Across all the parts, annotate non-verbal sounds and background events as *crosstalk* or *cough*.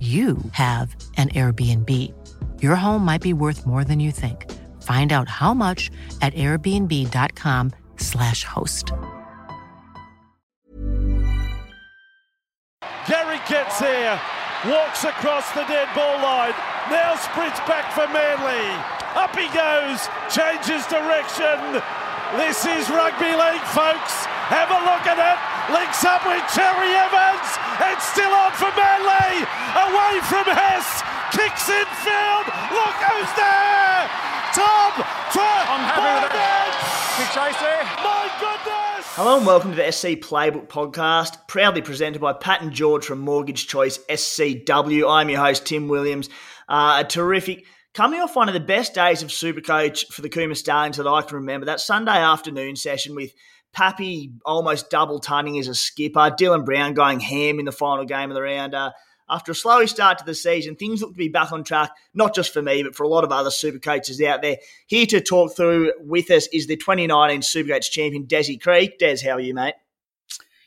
you have an Airbnb. Your home might be worth more than you think. Find out how much at airbnb.com/slash host. Gary gets there, walks across the dead ball line, now sprints back for Manly. Up he goes, changes direction. This is rugby league, folks. Have a look at it. Links up with Cherry Evans. It's still on for Manly. Away from Hess. Kicks in field. Look who's there. Tom I'm happy with that. Big chase there. My goodness. Hello and welcome to the SC Playbook podcast, proudly presented by Pat and George from Mortgage Choice SCW. I'm your host, Tim Williams. Uh, a terrific, coming off one of the best days of Supercoach for the Cooma Stallions that I can remember. That Sunday afternoon session with Pappy almost double tunning as a skipper, Dylan Brown going ham in the final game of the round. Uh, after a slow start to the season, things look to be back on track, not just for me, but for a lot of other super coaches out there. Here to talk through with us is the 2019 Supercoach champion, Desi Creek. Des, how are you, mate?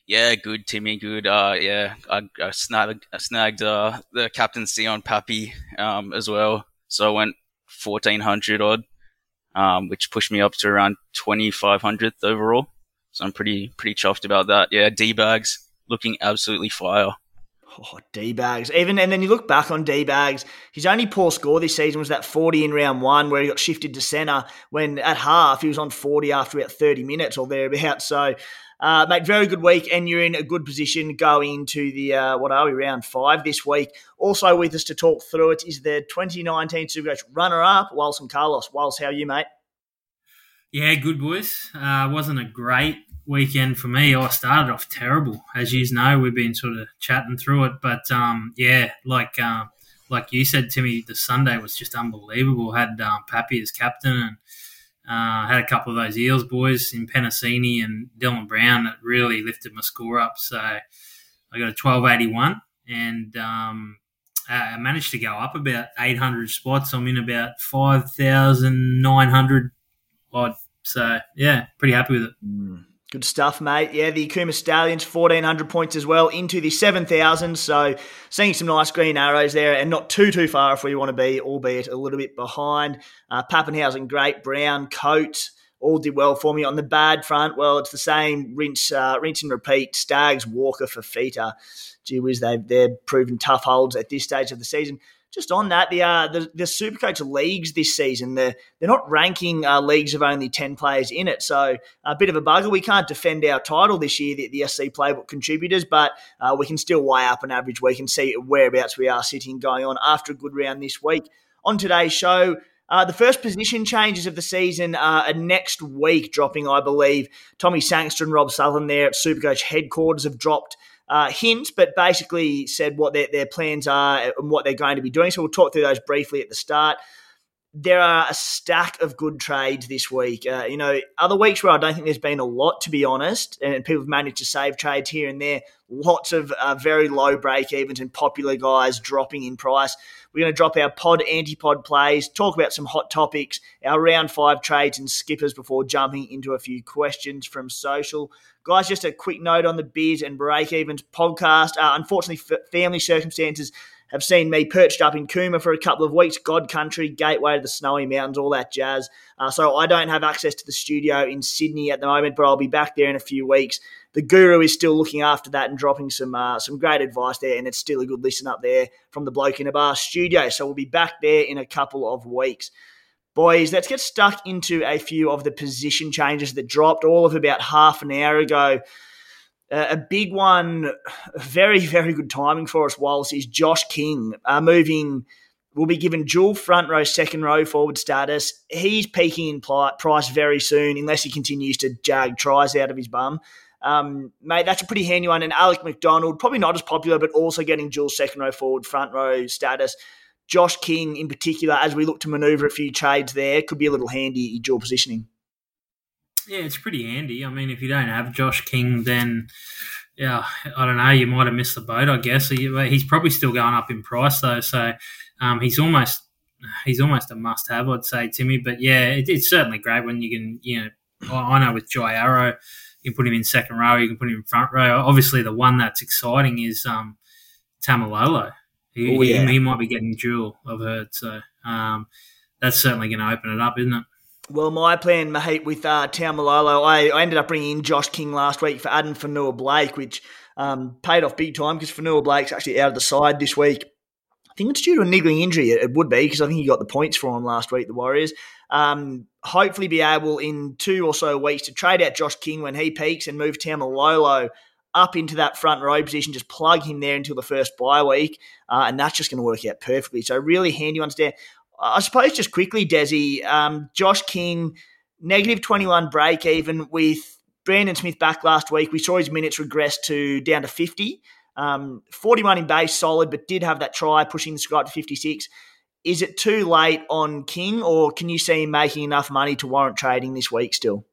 Yeah, good, Timmy. Good. Uh, yeah, I, I snagged, I snagged uh, the captaincy on Pappy um, as well. So I went 1400 odd, um, which pushed me up to around 2500th overall. So I'm pretty pretty chuffed about that. Yeah, D bags looking absolutely fire. Oh, D bags. Even and then you look back on D bags. His only poor score this season was that 40 in round one, where he got shifted to centre. When at half he was on 40 after about 30 minutes or thereabouts. So, uh, mate, very good week, and you're in a good position going into the uh, what are we round five this week. Also with us to talk through it is the 2019 Supercoach runner-up, Walson Carlos. Wals, how are you, mate? Yeah, good boys. Uh, wasn't a great weekend for me. I started off terrible, as you know. We've been sort of chatting through it, but um, yeah, like um, like you said, Timmy, the Sunday was just unbelievable. Had um, Pappy as captain and uh, had a couple of those Eels boys in Penasini and Dylan Brown that really lifted my score up. So I got a twelve eighty one, and um, I managed to go up about eight hundred spots. I'm in about five thousand nine hundred odd. So yeah, pretty happy with it. Mm. Good stuff, mate. Yeah, the Cooma Stallions, 1,400 points as well, into the 7,000. So seeing some nice green arrows there and not too, too far if we want to be, albeit a little bit behind. Uh, Papenhuyzen, great. Brown, Coat, all did well for me. On the bad front, well, it's the same rinse, uh, rinse and repeat. Staggs, Walker, Fifita. Gee whiz, they've, they're proven tough holds at this stage of the season just on that, the uh, the, the Supercoach leagues this season, they're, they're not ranking uh, leagues of only 10 players in it. So a bit of a bugger. We can't defend our title this year, the, the SC Playbook contributors, but uh, we can still weigh up an average week and see whereabouts we are sitting going on after a good round this week. On today's show, uh, the first position changes of the season are next week, dropping, I believe. Tommy Sangster and Rob Sutherland there at Supercoach headquarters have dropped uh, hint, but basically said what their, their plans are and what they're going to be doing. So we'll talk through those briefly at the start. There are a stack of good trades this week. Uh, you know, other weeks where I don't think there's been a lot, to be honest, and people have managed to save trades here and there. Lots of uh, very low break evens and popular guys dropping in price. We're going to drop our pod antipod plays, talk about some hot topics, our round five trades and skippers before jumping into a few questions from social. Guys, just a quick note on the Beers and Break Evens podcast. Uh, unfortunately, family circumstances have seen me perched up in Cooma for a couple of weeks, God Country, gateway to the Snowy Mountains, all that jazz. Uh, so I don't have access to the studio in Sydney at the moment, but I'll be back there in a few weeks. the guru is still looking after that and dropping some uh, some great advice there, and it's still a good listen up there from the bloke in a bar studio. So we'll be back there in a couple of weeks. Boys, let's get stuck into a few of the position changes that dropped all of about half an hour ago. Uh, a big one, very, very good timing for us, Wallace, is Josh King uh, moving, will be given dual front row, second row forward status. He's peaking in price very soon unless he continues to jag tries out of his bum. Um, mate, that's a pretty handy one. And Alec McDonald, probably not as popular, but also getting dual second row forward, front row status. Josh King in particular, as we look to manoeuvre a few trades there, could be a little handy in dual positioning. Yeah, it's pretty handy. I mean, if you don't have Josh King, then yeah, I don't know. You might have missed the boat. I guess he's probably still going up in price though, so um, he's almost he's almost a must-have, I'd say, Timmy. But yeah, it, it's certainly great when you can, you know, I, know with Jai Arrow, you can put him in second row, you can put him in front row. Obviously, the one that's exciting is um, Taumalolo. He, Ooh, yeah. he, he, might be getting dual, I've heard. So um, that's certainly going to open it up, isn't it? Well, my plan, mate, with uh, Taumalolo, I, I ended up bringing in Josh King last week for Addin Fonua Blake, which um, paid off big time because Fonua Blake's actually out of the side this week. I think it's due to a niggling injury. It, would be because I think he got the points for him last week, the Warriors. Um, hopefully, be able in two or so weeks to trade out Josh King when he peaks and move Taumalolo up into that front row position, just plug him there until the first bye week, uh, and that's just going to work out perfectly. So really handy ones there. I suppose just quickly, Desi, um, Josh King, negative 21 break even with Brandon Smith back last week. We saw his minutes regress to down to 50. Um, 41 in base, solid, but did have that try pushing the score up to 56. Is it too late on King, or can you see him making enough money to warrant trading this week still?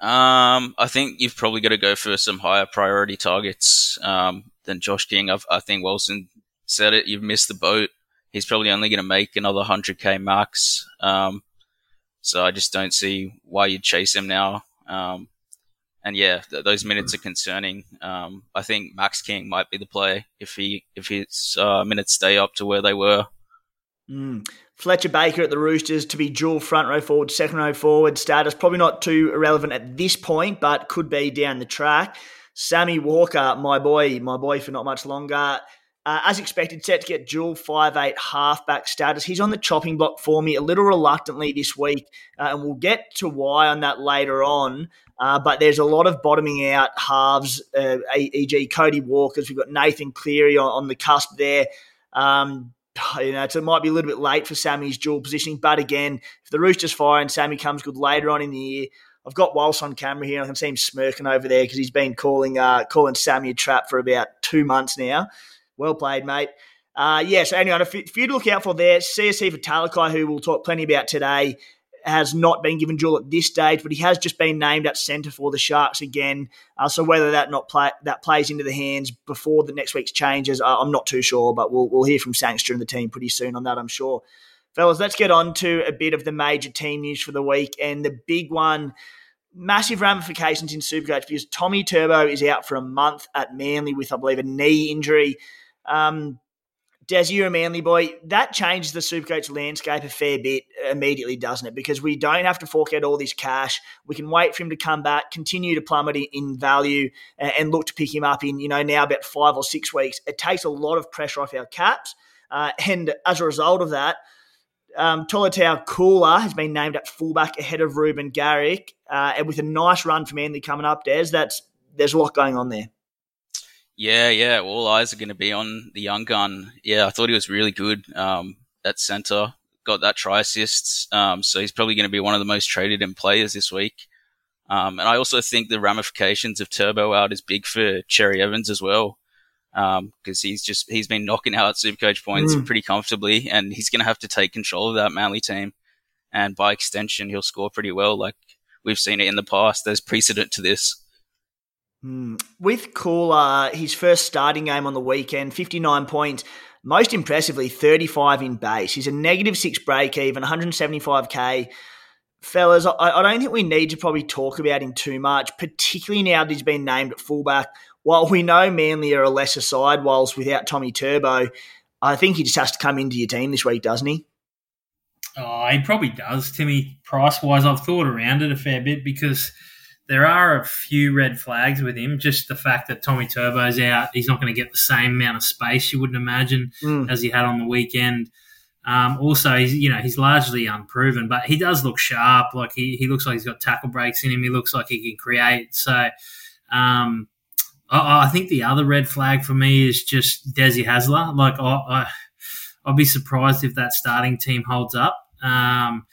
Um, I think you've probably got to go for some higher priority targets um, than Josh King. I've, i think Walson said it. You've missed the boat. He's probably only going to make another 100k max. Um, so I just don't see why you'd chase him now. Um, and yeah, th- those minutes are concerning. Um, I think Max King might be the play if he if his uh, minutes stay up to where they were. Mm. Fletcher Baker at the Roosters to be dual front row forward, second row forward status. Probably not too irrelevant at this point, but could be down the track. Sammy Walker, my boy, my boy for not much longer. Uh, as expected, set to get dual five eight halfback status. He's on the chopping block for me a little reluctantly this week, uh, and we'll get to why on that later on. Uh, but there's a lot of bottoming out halves, uh, e.g., Cody Walkers. We've got Nathan Cleary on, on the cusp there. Um, *sighs* you know, it might be a little bit late for Sammy's dual positioning. But again, if the Roosters fire and Sammy comes good later on in the year, I've got Walsh on camera here. I can see him smirking over there because he's been calling uh, calling Sammy a trap for about two months now. Well played, mate. Uh, yeah, so anyway, a few to look out for there. Siosifa Talakai, who we'll talk plenty about today has not been given dual at this stage, but he has just been named at centre for the Sharks again. Uh, so whether that not play, that plays into the hands before the next week's changes, uh, I'm not too sure. But we'll we'll hear from Sangster and the team pretty soon on that, I'm sure. Fellas, let's get on to a bit of the major team news for the week, and the big one. Massive ramifications in Supercoach because Tommy Turbo is out for a month at Manly with, I believe, a knee injury. Um, Des, you're a manly boy. That changes the Supercoach landscape a fair bit immediately, doesn't it? Because we don't have to fork out all this cash. We can wait for him to come back, continue to plummet in value, and look to pick him up in, you know, now about five or six weeks. It takes a lot of pressure off our caps. Uh, and as a result of that, um, Tolutau Koula has been named at fullback ahead of Reuben Garrick. Uh, and with a nice run for Manly coming up, Des, that's, there's a lot going on there. Yeah, yeah. All eyes are going to be on the young gun. Yeah, I thought he was really good um, at centre. Got that try assists. Um, so he's probably going to be one of the most traded in players this week. Um, and I also think the ramifications of Turbo out is big for Cherry Evans as well. Because um, he's just he's been knocking out Supercoach points mm. pretty comfortably, and he's going to have to take control of that Manly team. And by extension, he'll score pretty well. Like we've seen it in the past. There's precedent to this. Mm. With Koula, his first starting game on the weekend, 59 points. Most impressively, 35 in base. He's a negative six break even, 175k. Fellas, I, I don't think we need to probably talk about him too much, particularly now that he's been named at fullback. While we know Manly are a lesser side, whilst without Tommy Turbo, I think he just has to come into your team this week, doesn't he? Oh, he probably does, Timmy. Price wise, I've thought around it a fair bit because there are a few red flags with him. Just the fact that Tommy Turbo's out, he's not going to get the same amount of space you wouldn't imagine mm. as he had on the weekend. Um, also, he's you know he's largely unproven, but he does look sharp. Like he, he looks like he's got tackle breaks in him. He looks like he can create. So um, I, I, think the other red flag for me is just Desi Hasler. Like I, I I'll be surprised if that starting team holds up. Um,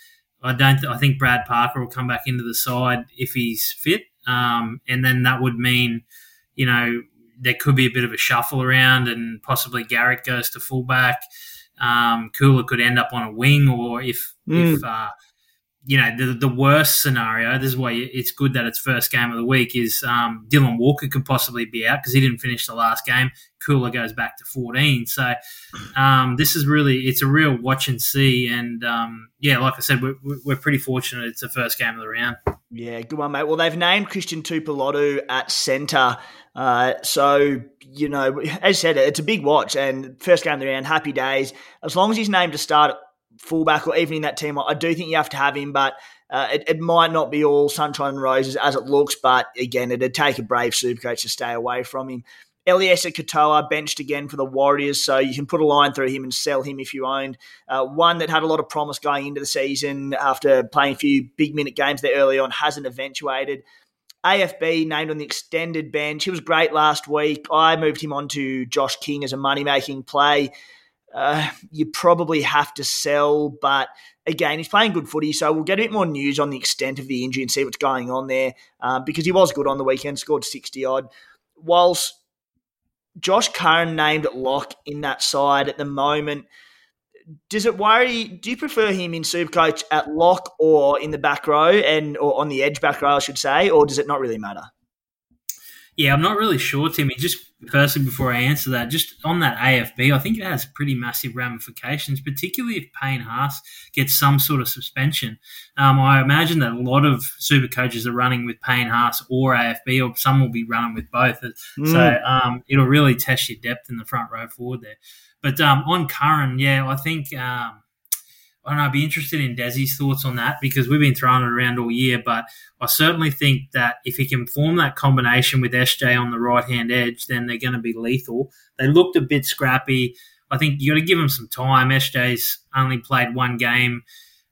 I don't. Th- I think Brad Parker will come back into the side if he's fit, um, and then that would mean, you know, there could be a bit of a shuffle around, and possibly Garrick goes to fullback. Um, Koula could end up on a wing, or if mm. if uh, you know the the worst scenario. This is why it's good that it's first game of the week. Is um, Dylan Walker could possibly be out because he didn't finish the last game. Koula goes back to fourteen. So um, this is really it's a real watch and see. And um, yeah, like I said, we're, we're pretty fortunate. It's the first game of the round. Yeah, good one, mate. Well, they've named Christian Tuipulotu at centre. Uh, so, you know, as I said, it's a big watch and first game of the round, happy days. As long as he's named to start fullback or even in that team, I do think you have to have him, but uh, it, it, might not be all sunshine and roses as it looks. But again, it'd take a brave super coach to stay away from him. Eliesa Katoa benched again for the Warriors, so you can put a line through him and sell him if you owned. Uh, one that had a lot of promise going into the season after playing a few big minute games there early on hasn't eventuated. AFB named on the extended bench. He was great last week. I moved him on to Josh King as a money making play. Uh, you probably have to sell, but again, he's playing good footy, so we'll get a bit more news on the extent of the injury and see what's going on there uh, because he was good on the weekend, scored 60 odd. Whilst Josh Curran named lock in that side at the moment, does it worry? Do you prefer him in Supercoach at lock or in the back row and or on the edge back row, I should say, or does it not really matter? Yeah, I'm not really sure, Timmy. Just firstly, before I answer that, just on that AFB, I think it has pretty massive ramifications, particularly if Payne Haas gets some sort of suspension. Um, I imagine that a lot of super coaches are running with Payne Haas or AFB, or some will be running with both. Mm. So um, it'll really test your depth in the front row forward there. But um, on Curran, yeah, I think um, I. I'd be interested in Desi's thoughts on that because we've been throwing it around all year. But I certainly think that if he can form that combination with SJ on the right hand edge, then they're going to be lethal. They looked a bit scrappy. I think you got to give them some time. SJ's only played one game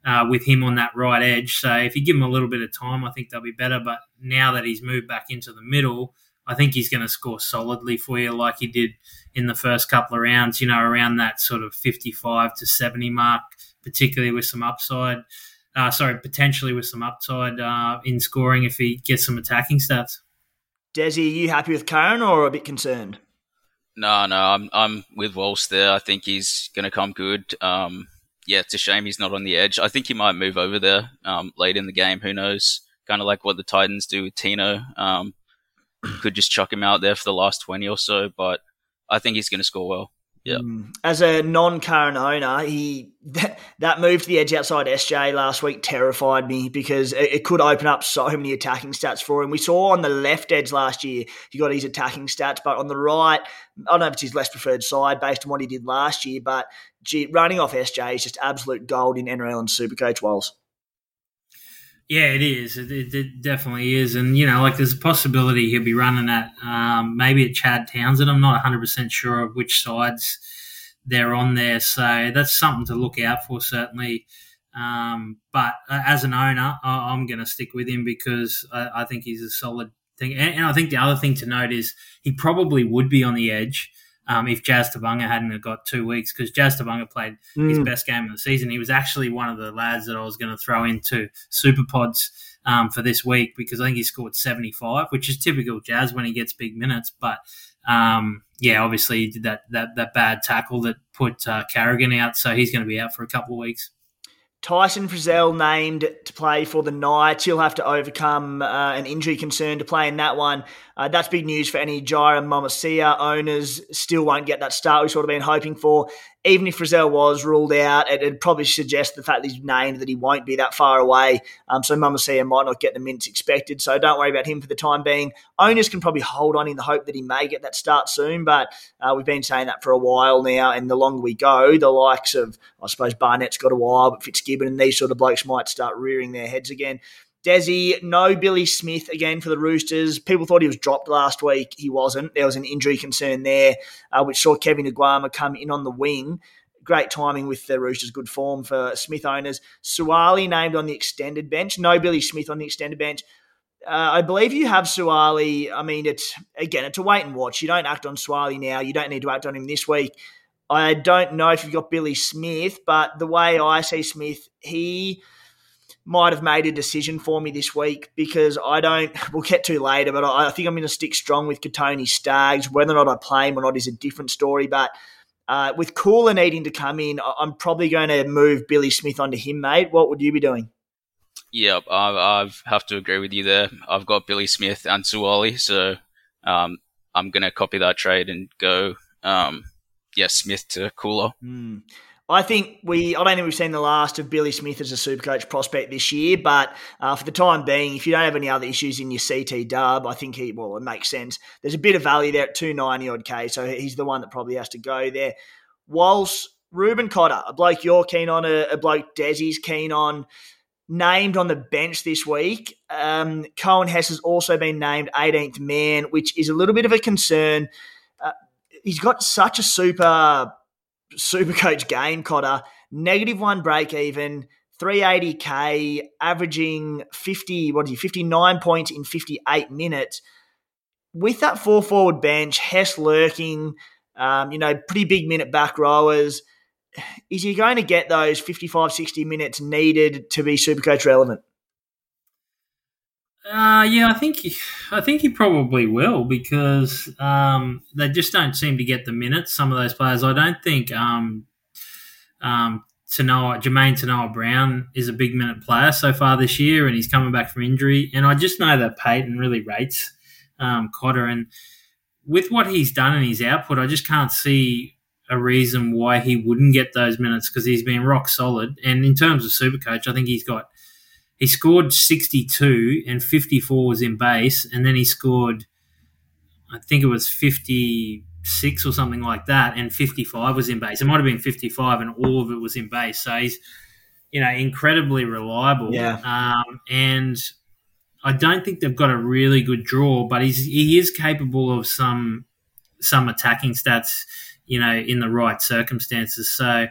uh, with him on that right edge, so if you give him a little bit of time, I think they'll be better. But now that he's moved back into the middle, I think he's going to score solidly for you, like he did in the first couple of rounds. You know, around that sort of fifty-five to seventy mark particularly with some upside. Uh, sorry, potentially with some upside uh, in scoring if he gets some attacking stats. Desi, are you happy with Curran or a bit concerned? No, no, I'm I'm with Walsh there. I think he's going to come good. Um, yeah, it's a shame he's not on the edge. I think he might move over there um, late in the game. Who knows? Kind of like what the Titans do with Tino. Um, could just chuck him out there for the last twenty or so, but I think he's going to score well. Yeah. Mm. As a non-current owner, he *laughs* that, that move to the edge outside SJ last week terrified me because it, it, could open up so many attacking stats for him. We saw on the left edge last year he got his attacking stats, but on the right, I don't know if it's his less preferred side based on what he did last year, but gee, running off SJ is just absolute gold in NRL and Supercoach Walls. Yeah, it is. It, it, it, definitely is. And, you know, like there's a possibility he'll be running at um, maybe at Chad Townsend. I'm not 100% sure of which sides they're on there. So that's something to look out for, certainly. Um, but uh, as an owner, I, am going to stick with him because I, I, think he's a solid thing. And, and I think the other thing to note is he probably would be on the edge um, if Jazz Tevaga hadn't got two weeks because Jazz Tevaga played mm. his best game of the season. He was actually one of the lads that I was going to throw into Super Pods um, for this week because I think he scored 75, which is typical Jazz when he gets big minutes. But um, yeah, obviously he did that, that, that bad tackle that put uh, Carrigan out, so he's going to be out for a couple of weeks. Tyson Frizell named to play for the Knights. He'll have to overcome uh, an injury concern to play in that one. Uh, that's big news for any Jirah Momoisea owners. Still won't get that start we've sort of been hoping for even if Frizell was ruled out, it, would probably suggest the fact that he's named that he won't be that far away. Um, so Momoisea might not get the minutes expected. So don't worry about him for the time being. Owners can probably hold on in the hope that he may get that start soon, but uh, we've been saying that for a while now. And the longer we go, the likes of, I suppose, Barnett's got a while, but Fitzgibbon and these sort of blokes might start rearing their heads again. Desi, no Billy Smith again for the Roosters. People thought he was dropped last week. He wasn't. There was an injury concern there, uh, which saw Kevin Naiqama come in on the wing. Great timing with the Roosters, good form for Smith owners. Suaalii named on the extended bench. No Billy Smith on the extended bench. Uh, I believe you have Suaalii. I mean, it's again, it's a wait and watch. You don't act on Suaalii now. You don't need to act on him this week. I don't know if you've got Billy Smith, but the way I see Smith, he might have made a decision for me this week because I don't. *laughs* We'll get to later, but I, I think I'm going to stick strong with Kotoni Staggs. Whether or not I play him or not is a different story. But uh, with Koula needing to come in, I'm probably going to move Billy Smith onto him, mate. What would you be doing? Yep, I, I have to agree with you there. I've got Billy Smith and Suaalii, so um, I'm going to copy that trade and go, um, yeah, Smith to Koula. Mm. I think we, I don't think we've seen the last of Billy Smith as a Supercoach prospect this year, but uh, for the time being, if you don't have any other issues in your CT dub, I think he, well, it makes sense. There's a bit of value there at 290 odd K, so he's the one that probably has to go there. Whilst Reuben Cotter, a bloke you're keen on, a, a bloke Desi's keen on, named on the bench this week. Um, Coen Hess has also been named 18th man, which is a little bit of a concern. Uh, he's got such a super super coach game, Cotter. Negative one break even, 380k, averaging 50, what is he, 59 points in 58 minutes. With that four forward bench, Hess lurking, um, you know, pretty big minute back rowers is he going to get those 55, 60 minutes needed to be super coach relevant? Uh, yeah, I think he, I think he probably will because um, they just don't seem to get the minutes. Some of those players, I don't think. Um, um, Taunoa, Jamayne Taunoa Brown is a big minute player so far this year, and he's coming back from injury. And I just know that Payten really rates um, Cotter, and with what he's done and his output, I just can't see a reason why he wouldn't get those minutes because he's been rock solid. And in terms of super coach, I think he's got he scored 62 and 54 was in base, and then he scored I think it was 56 or something like that, and 55 was in base. It might have been 55, and all of it was in base. So he's you know incredibly reliable. Yeah. Um, and I don't think they've got a really good draw, but he's he is capable of some some attacking stats you know, in the right circumstances. So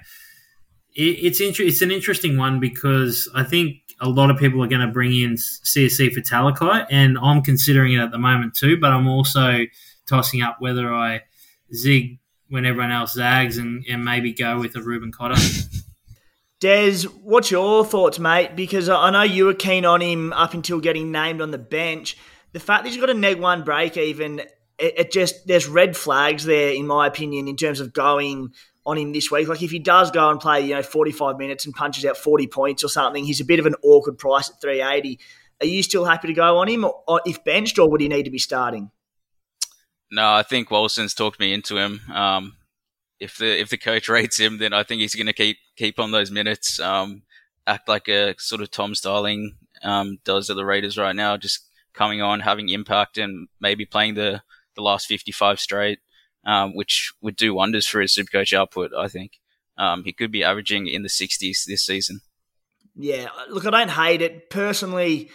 it, it's inter- it's an interesting one because I think a lot of people are going to bring in Siosifa Talakai, and I'm considering it at the moment too. But I'm also tossing up whether I zig when everyone else zags and, and maybe go with a Reuben Cotter. Des, what's your thoughts, mate? Because I know you were keen on him up until getting named on the bench. The fact that he's got a neg one break even it, it just there's red flags there in my opinion in terms of going on him this week. Like if he does go and play, you know, 45 minutes and punches out 40 points or something, he's a bit of an awkward price at 380. Are you still happy to go on him or, if benched or would he need to be starting? No, I think Walson's talked me into him. Um, if the if the coach *laughs* rates him, then I think he's going to keep keep on those minutes. Um, act like a sort of Tom Starling um, does at the Raiders right now, just coming on, having impact, and maybe playing the the last 55 straight, um, which would do wonders for his Supercoach output. I think um, he could be averaging in the 60s this season. Yeah, look, I don't hate it personally.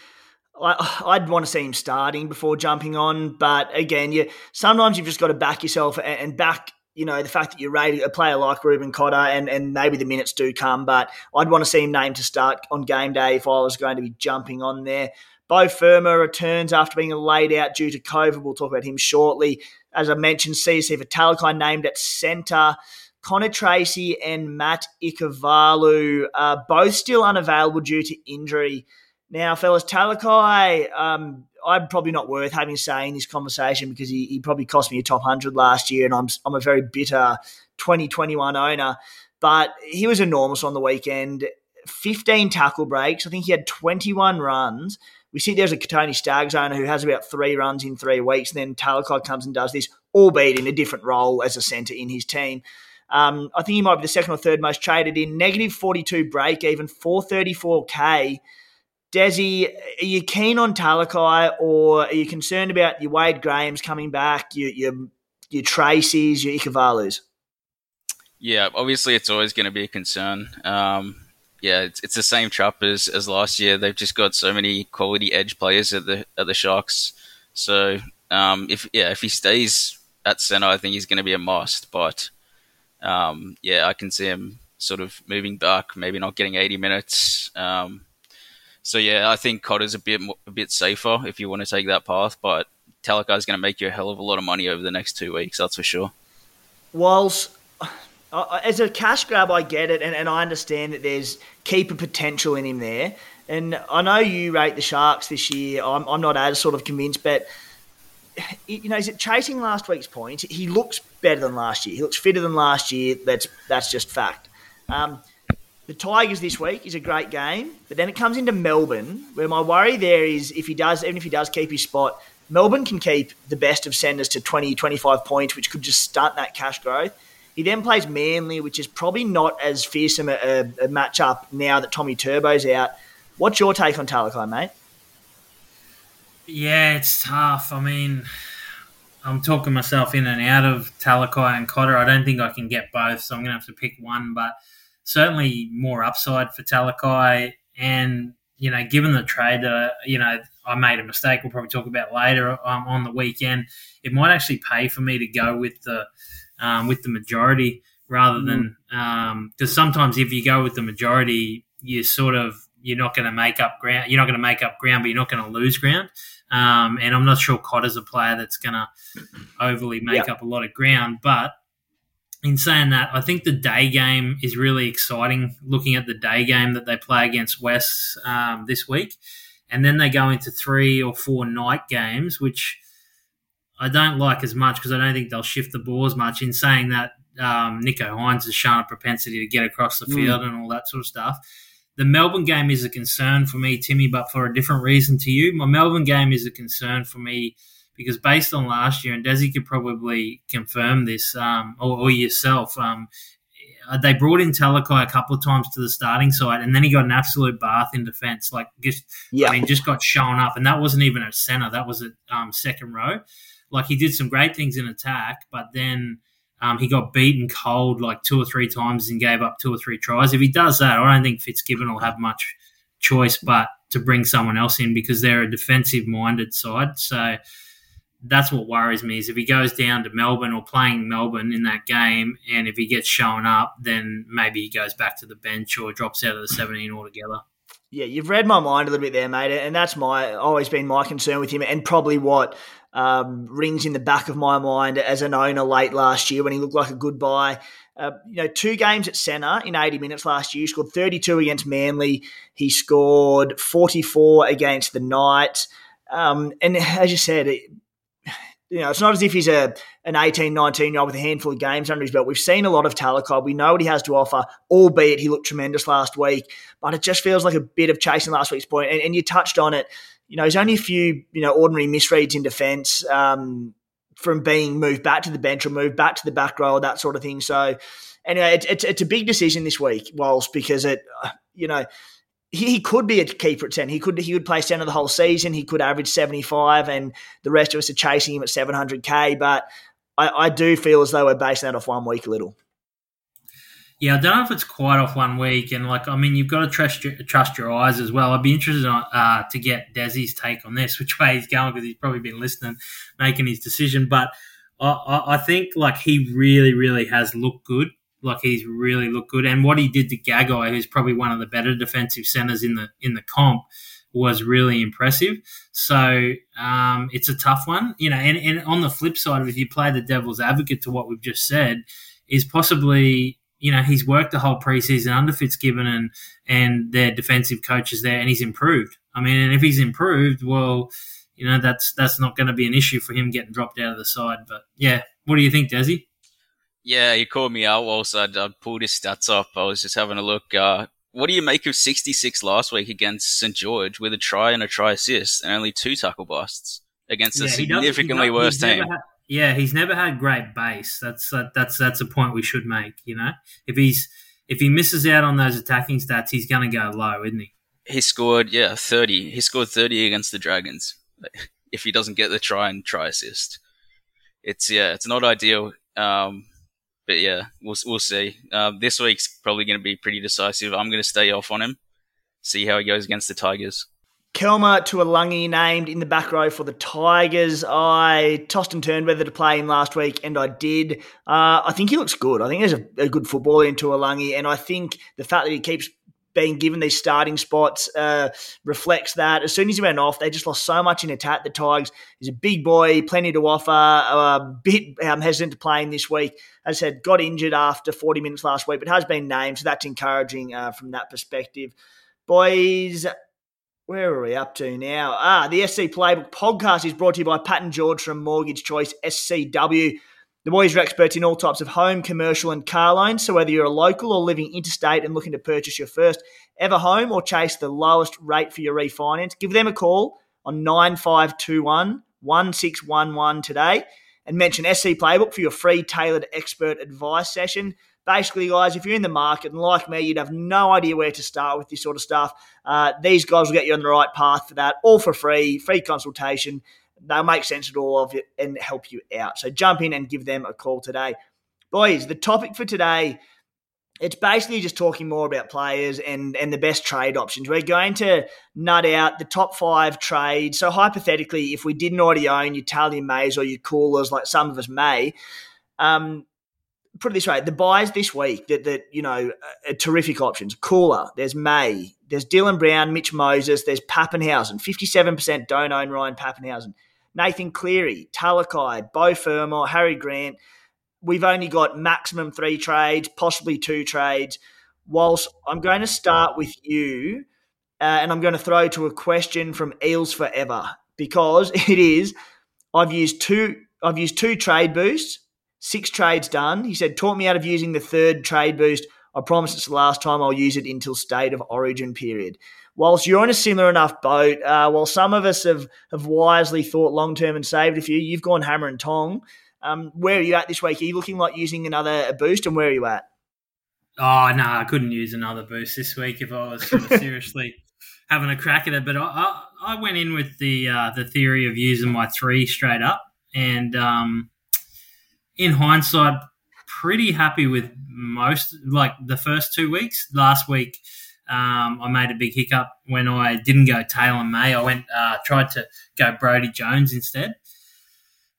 I, would want to see him starting before jumping on, but again, you sometimes you've just got to back yourself and, back you know, the fact that you're rating a player like Reuben Cotter and, and maybe the minutes do come, but I'd want to see him named to start on game day if I was going to be jumping on there. Beau Fermor returns after being laid out due to COVID. We'll talk about him shortly. As I mentioned, Siosifa Talakai named at centre. Connor Tracey and Matt Ikuvalu are both still unavailable due to injury. Now, fellas, Talakai, um, I'm probably not worth having say in this conversation because he, he probably cost me a top 100 last year, and I'm, I'm a very bitter 2021 owner. But he was enormous on the weekend. 15 tackle breaks. I think he had 21 runs. We see there's a Kotoni Staggs owner who has about three runs in three weeks, and then Talakai comes and does this, albeit in a different role as a centre in his team. Um, I think he might be the second or third most traded in. Negative 42 break, even 434k. Desi, are you keen on Talakai or are you concerned about your Wade Grahams coming back, your, your, your Tracey's, your Ikuvalus? Yeah, obviously it's always going to be a concern. Um, yeah, it's, it's the same trap as, as last year. They've just got so many quality edge players at the at the Sharks. So um, if yeah, if he stays at center, I think he's going to be a must. But um, yeah, I can see him sort of moving back, maybe not getting 80 minutes. Um, so yeah, I think Cotter's a bit more, a bit safer if you want to take that path, but Talakai is going to make you a hell of a lot of money over the next two weeks. That's for sure. Whilst uh, as a cash grab, I get it, and, and I understand that there's keeper potential in him there. And I know you rate the Sharks this year. I'm, I'm not as sort of convinced, but you know, is it chasing last week's points? He looks better than last year. He looks fitter than last year. That's that's just fact. Um, the Tigers this week is a great game, but then it comes into Melbourne, where my worry there is if he does, even if he does keep his spot, Melbourne can keep the best of senders to 20, 25 points, which could just stunt that cash growth. He then plays Manly, which is probably not as fearsome a, a, a matchup now that Tommy Turbo's out. What's your take on Talakai, mate? Yeah, it's tough. I mean, I'm talking myself in and out of Talakai and Cotter. I don't think I can get both, so I'm going to have to pick one. But certainly more upside for Talakai. And, you know, given the trade that, you know, I made a mistake, we'll probably talk about later um, on the weekend, it might actually pay for me to go with the um, with the majority rather than because mm. um, sometimes if you go with the majority, you sort of you're not going to make up ground. You're not going to make up ground, but you're not going to lose ground. Um, and I'm not sure Cotter's a player that's going to overly make up a lot of ground. But in saying that, I think the day game is really exciting. Looking at the day game that they play against West um, this week, and then they go into three or four night games, which I don't like as much because I don't think they'll shift the ball as much. In saying that, um, Nicho Hynes has shown a propensity to get across the mm. field mm. and all that sort of stuff. The Melbourne game is a concern for me, Timmy, but for a different reason to you. My Melbourne game is a concern for me because based on last year, and Desi could probably confirm this, um, or, or, yourself, um, they brought in Talakai a couple of times to the starting side, and then he got an absolute bath in defence. Like just, yeah. I mean, just got shown up, and that wasn't even a centre; that was a um, second row. Like he did some great things in attack, but then um, he got beaten cold like two or three times and gave up two or three tries. If he does that, I don't think Fitzgibbon will have much choice but to bring someone else in because they're a defensive minded side. So that's what worries me is if he goes down to Melbourne or playing Melbourne in that game, and if he gets shown up, then maybe he goes back to the bench or drops out of the 17 altogether. Yeah, you've read my mind a little bit there, mate, and that's my always been my concern with him, and probably what um, rings in the back of my mind as an owner late last year when he looked like a good buy. Uh, you know, two games at centre in 80 minutes last year. He scored 32 against Manly. He scored 44 against the Knights. Um, and as you said, it, you know, it's not as if he's a an 18, 19 year old with a handful of games under his belt. We've seen a lot of Talakai. We know what he has to offer, albeit he looked tremendous last week. But it just feels like a bit of chasing last week's point. And, and you touched on it you know, there's only a few, you know, ordinary misreads in defence um, from being moved back to the bench or moved back to the back row, or that sort of thing. So, anyway, it's, it's, it's a big decision this week, Walsh, because it, uh, you know, he, he could be a keeper at 10. He could he would play center the whole season. He could average 75, and the rest of us are chasing him at 700k. But I, I do feel as though we're basing that off one week a little. Yeah, I don't know if it's quite off one week, and like I mean, you've got to trust your, trust your eyes as well. I'd be interested uh, to get Desi's take on this, *laughs* which way he's going because he's probably been listening, making his decision. But I, I think like he really, really has looked good. Like he's really looked good, and what he did to Gagai, who's probably one of the better defensive centers in the in the comp, was really impressive. So um, it's a tough one, you know. And, and on the flip side, if you play the devil's advocate to what we've just said, is possibly you know, he's worked the whole preseason under Fitzgibbon and and their defensive coaches there, and he's improved. I mean, and if he's improved, well, you know, that's that's not going to be an issue for him getting dropped out of the side. But yeah, what do you think, Desi? Yeah, you called me out. Also, I, I pulled his stats up. I was just having a look. Uh, what do you make of 66 last week against St George with a try and a try assist and only two tackle busts against yeah, a significantly worse team? Had, yeah, he's never had great base. That's that's that's a point we should make. You know, if he's if he misses out on those attacking stats, he's going to go low, isn't he? He scored yeah thirty. He scored thirty against the Dragons. *laughs* If he doesn't get the try and try assist, it's yeah, it's not ideal. Um, but yeah, we'll we'll see. Uh, this week's probably going to be pretty decisive. I'm going to stay off on him, see how he goes against the Tigers. Kelma to Tuilagi named in the back row for the Tigers. I tossed and turned whether to play him last week, and I did. Uh, I think he looks good. I think there's a, a good footballer in Tuilagi, and I think the fact that he keeps being given these starting spots uh, reflects that. As soon as he went off, they just lost so much in attack. The Tigers, he's a big boy, plenty to offer, a bit um, hesitant to play him this week. As I said, got injured after 40 minutes last week, but has been named, so that's encouraging uh, from that perspective. Boys, where are we up to now? Ah, the SC Playbook podcast is brought to you by Pat and George from Mortgage Choice SCW. The boys are experts in all types of home, commercial, and car loans. So whether you're a local or living interstate and looking to purchase your first ever home or chase the lowest rate for your refinance, give them a call on 9521 1611 today and mention SC Playbook for your free tailored expert advice session basically, guys, if you're in the market and like me, you'd have no idea where to start with this sort of stuff, uh, these guys will get you on the right path for that, all for free, free consultation. They'll make sense of all of it and help you out. So jump in and give them a call today. Boys, the topic for today. It's basically just talking more about players and, and the best trade options. We're going to nut out the top five trades. So, hypothetically, if we didn't already own your Tally Mays or your Koulars, like some of us may, um, put it this way: the buys this week that that you know are terrific options. Koula, there's May, there's Dylan Brown, Mitch Moses, there's Papenhuyzen. Fifty-seven percent don't own Ryan Papenhuyzen. Nathan Cleary, Talakai, Beau Fermor, Harry Grant. We've only got maximum three trades, possibly two trades. Whilst I'm going to start with you, uh, and I'm going to throw to a question from Eels Forever because *laughs* it is. I've used two. I've used two trade boosts six trades done. He said, taught me out of using the third trade boost. I promise it's the last time I'll use it until state of origin period. Whilst you're in a similar enough boat, uh, while some of us have, have wisely thought long term and saved a few, you've gone hammer and tong. Um, where are you at this week? Are you looking like using another boost, and where are you at? Oh no, I couldn't use another boost this week if I was sort of *laughs* seriously having a crack at it. But I, I, I went in with the uh, the theory of using my three straight up, and um, in hindsight, pretty happy with most, like the first two weeks. Last week, um, I made a big hiccup when I didn't go Taylan May. I went uh, tried to go Brody Jones instead.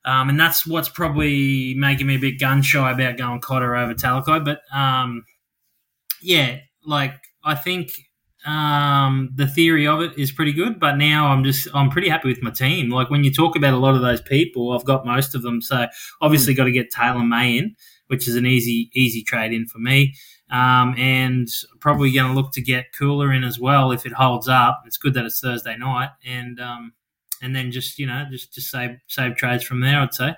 Um, and that's what's probably making me a bit gun shy about going Cotter over Talakai. But um, yeah, like I think um, the theory of it is pretty good, but now I'm just I'm pretty happy with my team. Like when you talk about a lot of those people, I've got most of them. So obviously mm. got to get Taylan May in, which is an easy easy trade in for me. Um, and probably going to look to get Koula in as well if it holds up. It's good that it's Thursday night, and um, and then just you know just just save save trades from there. I'd say.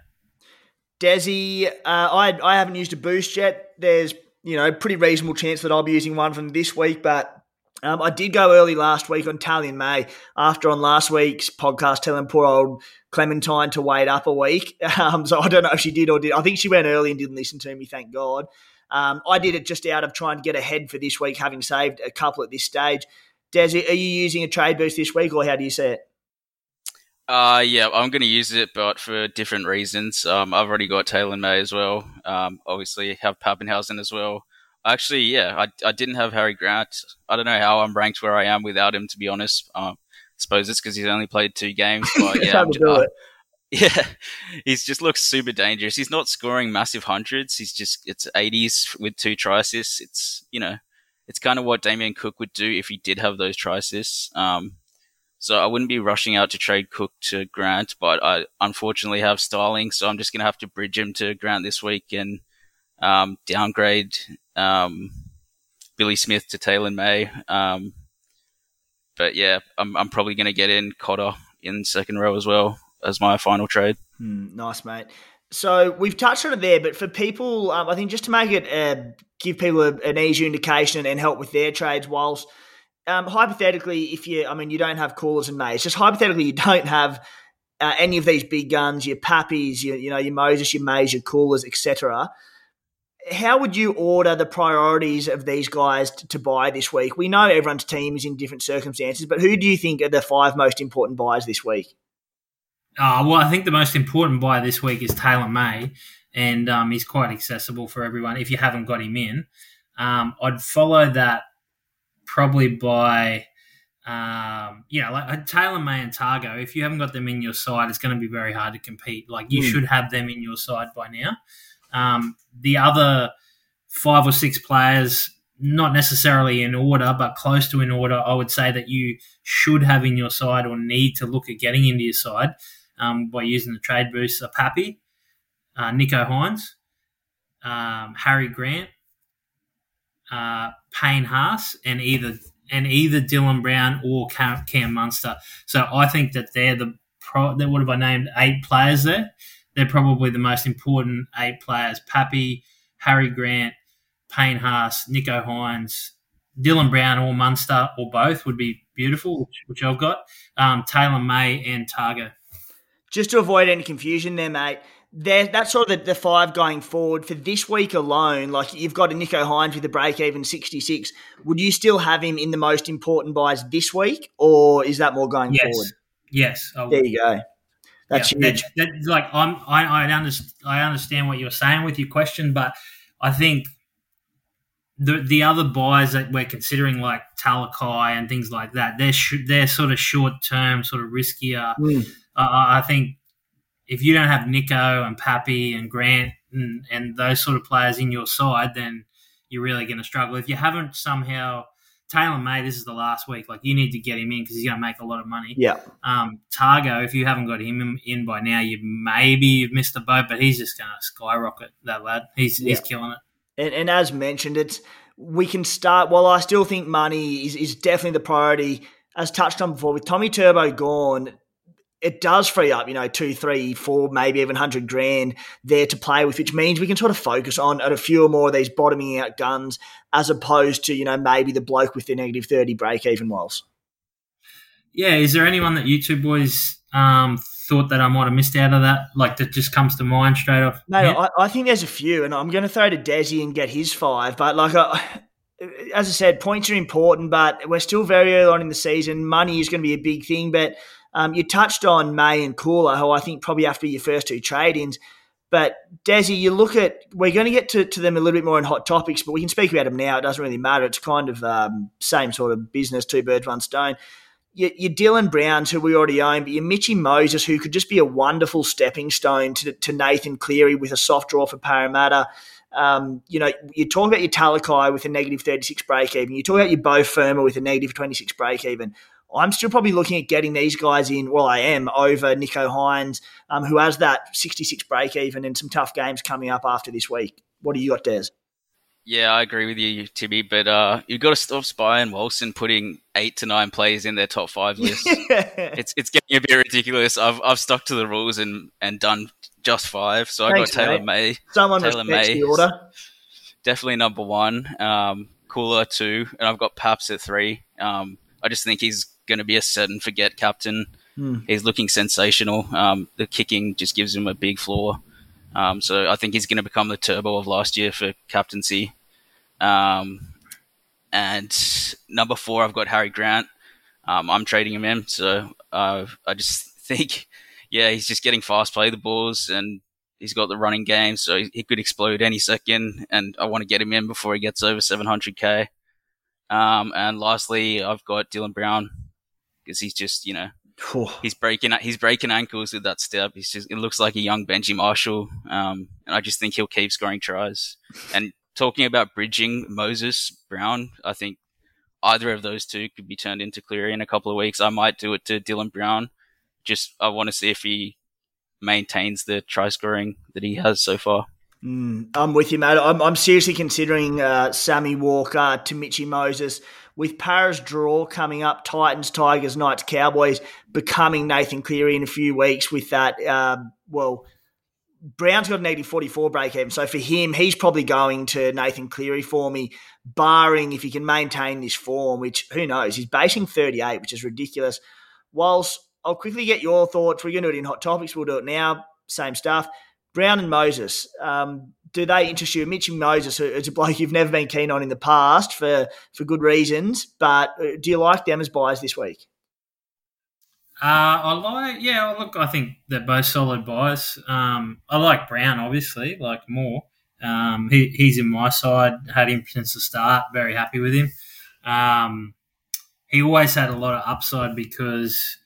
Desi, uh, I I haven't used a boost yet. There's you know pretty reasonable chance that I'll be using one from this week, but um, I did go early last week on Tally May after on last week's podcast telling poor old Clementine to wait up a week. *laughs* Um, so I don't know if she did or did. I think she went early and didn't listen to me, thank God. Um, I did it just out of trying to get ahead for this week, having saved a couple at this stage. Desi, are you using a trade boost this week or how do you see it? Uh, yeah, I'm going to use it, but for different reasons. Um, I've already got Taylan May as well. Um, obviously, have Papenhuyzen as well. Actually, yeah, I, I didn't have Harry Grant. I don't know how I'm ranked where I am without him, to be honest. Um, I suppose it's because he's only played two games. *laughs* But yeah, uh, *laughs* yeah, he's just looks super dangerous. He's not scoring massive hundreds. He's just it's 80s with two try assists. It's you know, it's kind of what Damien Cook would do if he did have those try assists. Um, so I wouldn't be rushing out to trade Cook to Grant, but I unfortunately have Starling, so I'm just gonna have to bridge him to Grant this week and um, downgrade um, Billy Smith to Taylan May. Um, but yeah, I'm, I'm probably going to get in Cotter in second row as well as my final trade. Mm, nice, mate. So we've touched on it there, but for people, um, I think just to make it uh, give people a, an easy indication and help with their trades, whilst um, hypothetically, if you, I mean, you don't have Koulars and Mays, just hypothetically, you *laughs* don't have uh, any of these big guns, your Pappies, your, you know, your Moses, your Mays, your Koulars, etc how would you order the priorities of these guys to, to, buy this week? We know everyone's team is in different circumstances, but who do you think are the five most important buys this week? Uh, well, I think the most important buy this week is Taylan May. and um, he's quite accessible for everyone if you haven't got him in. Um, I'd follow that probably by, um, yeah, like uh, Taylan May and Targo. If you haven't got them in your side, it's going to be very hard to compete. Like you mm. should have them in your side by now. Um, the other five or six players, not necessarily in order, but close to in order, I would say that you should have in your side or need to look at getting into your side um, by using the trade boost are Pappy, uh, Nicho Hynes, um, Harry Grant, uh, Payne Haas, and either and either Dylan Brown or Cam, Munster. So I think that they're the pro. That would have I named eight players there. They're probably the most important eight players: Pappy, Harry Grant, Payne Haas, Nicho Hynes, Dylan Brown, or Munster, or both would be beautiful, which, which I've got. Um, Taylan May and Tago. Just to avoid any confusion there, mate, there, that's sort of the, the, five going forward for this week alone. Like you've got a Nicho Hynes with a break even 66. Would you still have him in the most important buys this week, or is that more going yes. forward? Yes. There you go. That's yeah, huge. That, that, like I'm, I, I, understand, I understand what you're saying with your question, but I think the the other buys that we're considering, like Talakai and things like that, they're sh- they're sort of short term, sort of riskier. Mm. Uh, I think if you don't have Nicho and Pappy and Grant and, and those sort of players in your side, then you're really going to struggle. If you haven't somehow Taylan May, this is the last week. Like you need to get him in because he's going to make a lot of money. Yeah. Um, Tago, if you haven't got him in by now, you maybe you've missed the boat, but he's just going to skyrocket that lad. He's yeah. he's killing it. And, and as mentioned, it's we can start. While I still think money is is definitely the priority, as touched on before, with Tommy Turbo gone, it does free up, you know, two, three, four, maybe even hundred grand there to play with, which means we can sort of focus on at a few more of these bottoming out guns as opposed to, you know, maybe the bloke with the negative 30 break even walls. Yeah, is there anyone that you two boys um, thought that I might have missed out of that? Like that just comes to mind straight off? No, I, I, think there's a few, and I'm going to throw to Desi and get his five. But like, I, as I said, points are important, but we're still very early on in the season. Money is going to be a big thing, but um, you touched on May and Koula, who I think probably have to be your first two trade ins. But Desi, you look at we're going to get to, to them a little bit more in hot topics, but we can speak about them now. It doesn't really matter. It's kind of um, same sort of business, two birds, one stone. Your, your Dylan Browns, who we already own, but your Mitchy Moses, who could just be a wonderful stepping stone to, to Nathan Cleary with a soft draw for Parramatta. Um, you know, you talk about your Talakai with a negative 36 break even. You talk about your Beau Fermor with a negative 26 break even. I'm still probably looking at getting these guys in. Well, I am over Nicho Hynes, um, who has that 66 break even and some tough games coming up after this week. What do you got, Des? Yeah, I agree with you, Timmy. But uh, you've got to stop Spy and Walson putting eight to nine players in their top five list. *laughs* it's it's getting a bit ridiculous. I've I've stuck to the rules and, and done just five. So I got Taylan mate. May. Someone Taylan May, the order. Definitely number one. Um, Koula two, and I've got Paps at three. Um, I just think he's going to be a set and forget captain. Mm. He's looking sensational. Um, the kicking just gives him a big floor. Um, so I think he's going to become the turbo of last year for captaincy. Um, and number four, I've got Harry Grant. Um, I'm trading him in, so uh, I just *laughs* think, yeah, he's just getting fast play the balls, and he's got the running game, so he could explode any second. And I want to get him in before he gets over 700k. Um, and lastly, I've got Dylan Brown because he's just you know he's breaking he's breaking ankles with that step. He's just it looks like a young Benji Marshall, um, and I just think he'll keep scoring tries. And talking about bridging Moses Brown, I think either of those two could be turned into Cleary in a couple of weeks. I might do it to Dylan Brown. Just I want to see if he maintains the try scoring that he has so far. Mm, I'm with you, mate. I'm, I'm seriously considering uh, Sammy Walker to Mitchy Moses with Paris draw coming up, Titans, Tigers, Knights, Cowboys becoming Nathan Cleary in a few weeks with that, uh, well, Brown's got an 80 44 break even. So for him, he's probably going to Nathan Cleary for me, barring if he can maintain this form, which who knows? He's basing 38, which is ridiculous. Whilst I'll quickly get your thoughts. We're going to do it in hot topics. We'll do it now. Same stuff. Brown and Moses. Um, do they interest you? Mitchy Moses is a bloke you've never been keen on in the past for, for good reasons, but uh, do you like them as buyers this week? Uh, I like, yeah. Look, I think they're both solid buys. Um, I like Brown, obviously, like more. Um, he, he's in my side. Had him since the start. Very happy with him. Um, he always had a lot of upside because,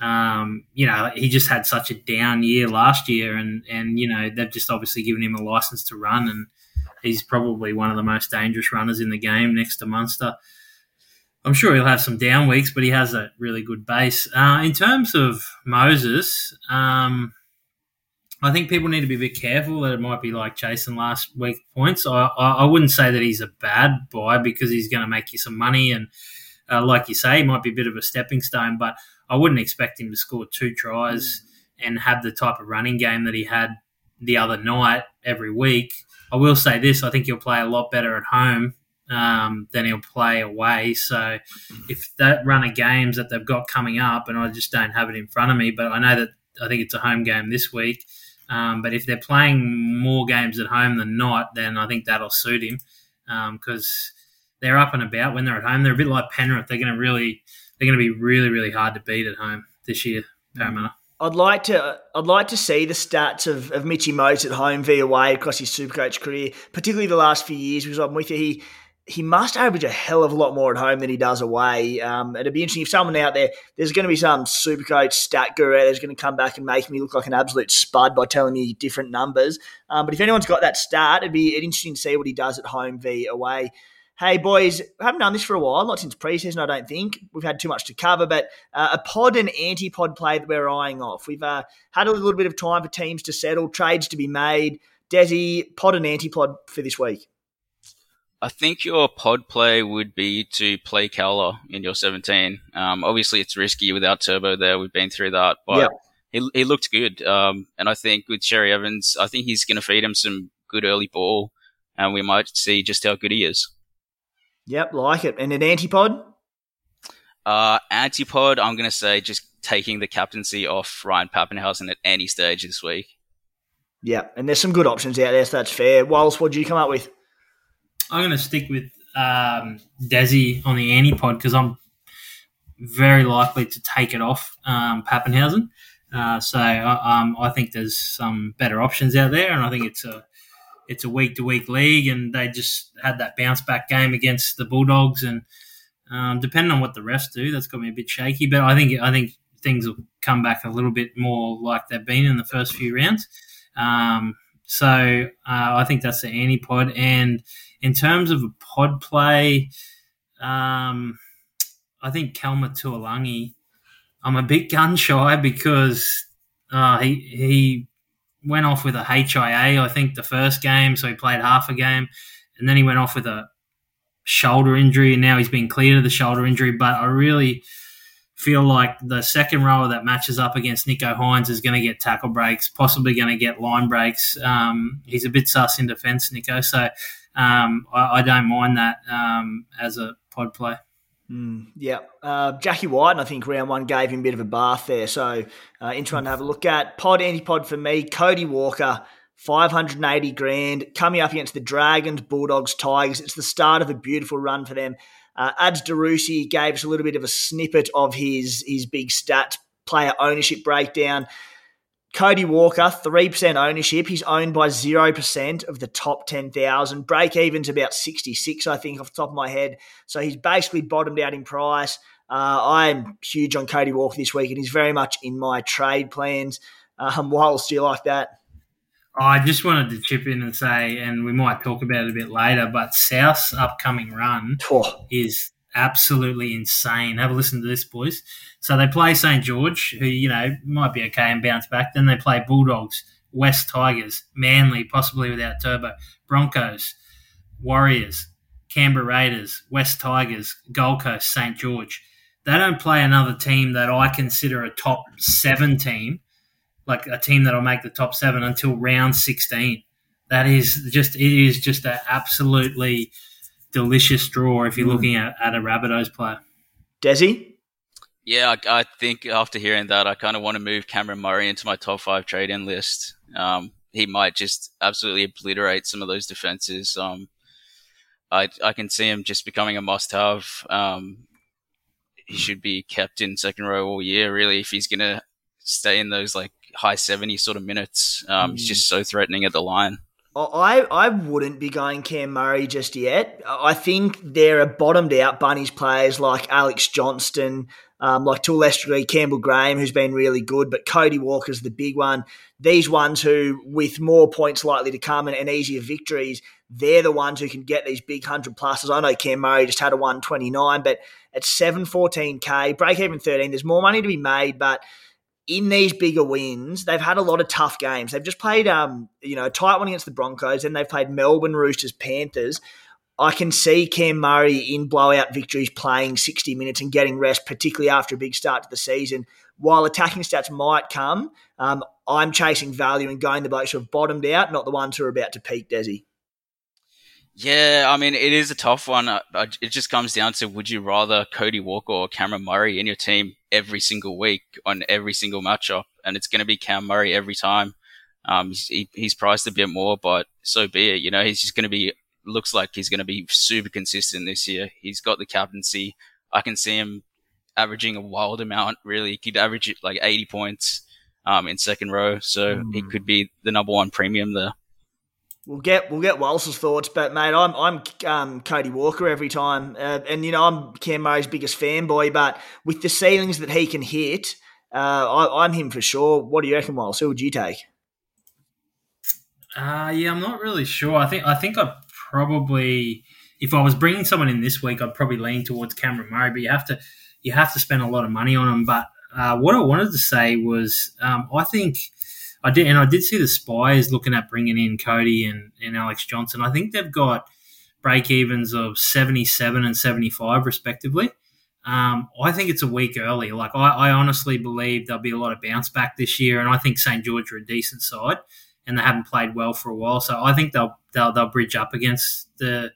um, you know, he just had such a down year last year, and and you know they've just obviously given him a license to run, and he's probably one of the most dangerous runners in the game next to Munster. I'm sure he'll have some down weeks, but he has a really good base. Uh, in terms of Moses, um, I think people need to be a bit careful that it might be like Jason last week points. I, I, I wouldn't say that he's a bad buy because he's going to make you some money and, uh, like you say, he might be a bit of a stepping stone. But I wouldn't expect him to score two tries and have the type of running game that he had the other night every week. I will say this: I think he'll play a lot better at home um, then he'll play away. So if that run of games that they've got coming up, and I just don't have it in front of me, but I know that I think it's a home game this week. Um, but if they're playing more games at home than not, then I think that'll suit him because um, they're up and about when they're at home. They're a bit like Penrith. They're going to really, they're going to be really, really hard to beat at home this year, Parramatta. I'd like to I'd like to see the stats of, of Mitchy Moses at home via away across his Supercoach career, particularly the last few years because I'm with you. He he must average a hell of a lot more at home than he does away. Um, it'd be interesting if someone out there, there's going to be some super coach stat guru that's going to come back and make me look like an absolute spud by telling me different numbers. Um, but if anyone's got that stat, it'd be interesting to see what he does at home v away. Hey boys, I haven't done this for a while, not since preseason, I don't think. We've had too much to cover, but uh, a pod and anti-pod play that we're eyeing off. We've uh, had a little bit of time for teams to settle, trades to be made. Desi, pod and anti-pod for this week. I think your pod play would be to play Koula in your 17. Um, obviously, it's risky without Turbo there. We've been through that, but he, he looked good. Um, and I think with Cherry Evans, I think he's going to feed him some good early ball, and we might see just how good he is. Yep, like it. And an antipod? Uh, antipod, I'm going to say just taking the captaincy off Ryan Papenhuyzen at any stage this week. Yeah, and there's some good options out there, so that's fair. Wallace, what do you come up with? I'm going to stick with um, Desi on the antipod because I'm very likely to take it off um, Papenhuyzen. Uh, so um, I think there's some better options out there, and I think it's a it's a week to week league, and they just had that bounce back game against the Bulldogs, and um, depending on what the refs do, that's got me a bit shaky. But I think I think things will come back a little bit more like they've been in the first few rounds. Um, so uh, I think that's the anti pod. and in terms of a pod play, um, I think Kelma Tuilagi, I'm a bit gun shy because uh, he he went off with a HIA, I think, the first game, so he played half a game, and then he went off with a shoulder injury, and now he's been cleared of the shoulder injury. But I really feel like the second rower that matches up against Nicho Hynes is going to get tackle breaks, possibly going to get line breaks. Um, he's a bit sus in defence, Nicho, so um, I, I, don't mind that um, as a pod play. Mm, yeah, uh, Jackie White, I think round one gave him a bit of a bath there. So, uh, interesting to have a look at. Pod anti pod for me. Cody Walker, 580 grand, coming up against the Dragons, Bulldogs, Tigers. It's the start of a beautiful run for them. Uh, Ads Darusi gave us a little bit of a snippet of his his big stats player ownership breakdown. Cody Walker, 3% ownership. He's owned by 0% of the top 10,000. Break even's about 66, I think, off the top of my head. So he's basically bottomed out in price. Uh, I'm huge on Cody Walker this week, and he's very much in my trade plans. Um, *laughs* whilst do you like that? I just wanted to chip in and say, and we might talk about it a bit later, but South's upcoming run oh. is absolutely insane. Have a listen to this, boys. So they play St George, who you know might be okay and bounce back. Then they play Bulldogs, West Tigers, Manly, possibly without Turbo, Broncos, Warriors, Canberra Raiders, West Tigers, Gold Coast, St George. They don't play another team that I consider a top seven team, like a team that'll make the top seven until round sixteen. That is just it is just an absolutely delicious draw if you're mm. looking at, at a Rabbitohs player. Desi? Yeah, I, I, think after hearing that, I kind of want to move Cameron Murray into my top five trade in list. Um, he might just absolutely obliterate some of those defenses. Um, I, I can see him just becoming a must have. Um, he should be kept in second row all year. Really, if he's gonna stay in those like high 70 sort of minutes, um, mm. he's just so threatening at the line. I, I wouldn't be going Cam Murray just yet. I think there are bottomed out Bunnies players like Alex Johnston, um, like to a lesser degree Campbell Graham, who's been really good, but Cody Walker's the big one. These ones who, with more points likely to come and, and easier victories, they're the ones who can get these big 100 pluses. I know Cam Murray just had a 129, but at 714k, break even 13, there's more money to be made, but – in these bigger wins, they've had a lot of tough games. They've just played, um, you know, a tight one against the Broncos, and they've played Melbourne Roosters, Panthers. I can see Cam Murray in blowout victories playing 60 minutes and getting rest, particularly after a big start to the season. While attacking stats might come, um, I'm chasing value and going the blokes who have bottomed out, not the ones who are about to peak, Desi. Yeah, I mean, it is a tough one. Uh, it just comes down to would you rather Cody Walker or Cameron Murray in your team every single week on every single matchup? And it's going to be Cam Murray every time. Um, he's, he's priced a bit more, but so be it. You know, he's just going to be, looks like he's going to be super consistent this year. He's got the captaincy. I can see him averaging a wild amount, really. He could average like 80 points um, in second row. So mm. he could be the number one premium there. We'll get we'll get Walsh's thoughts, but mate, I'm I'm um, Cody Walker every time, uh, and you know I'm Cam Murray's biggest fanboy. But with the ceilings that he can hit, uh, I, am him for sure. What do you reckon, Walsh? Who would you take? Uh, yeah, I'm not really sure. I think I think I'd probably, if I was bringing someone in this week, I'd probably lean towards Cameron Murray. But you have to you have to spend a lot of money on him. But uh, what I wanted to say was, um, I think I did, and I did see the Spies looking at bringing in Cody and, and Alex Johnston. I think they've got break evens of 77 and 75, respectively. Um, I think it's a week early. Like, I, I, honestly believe there'll be a lot of bounce back this year, and I think St. George are a decent side, and they haven't played well for a while. So I think they'll they'll, they'll bridge up against the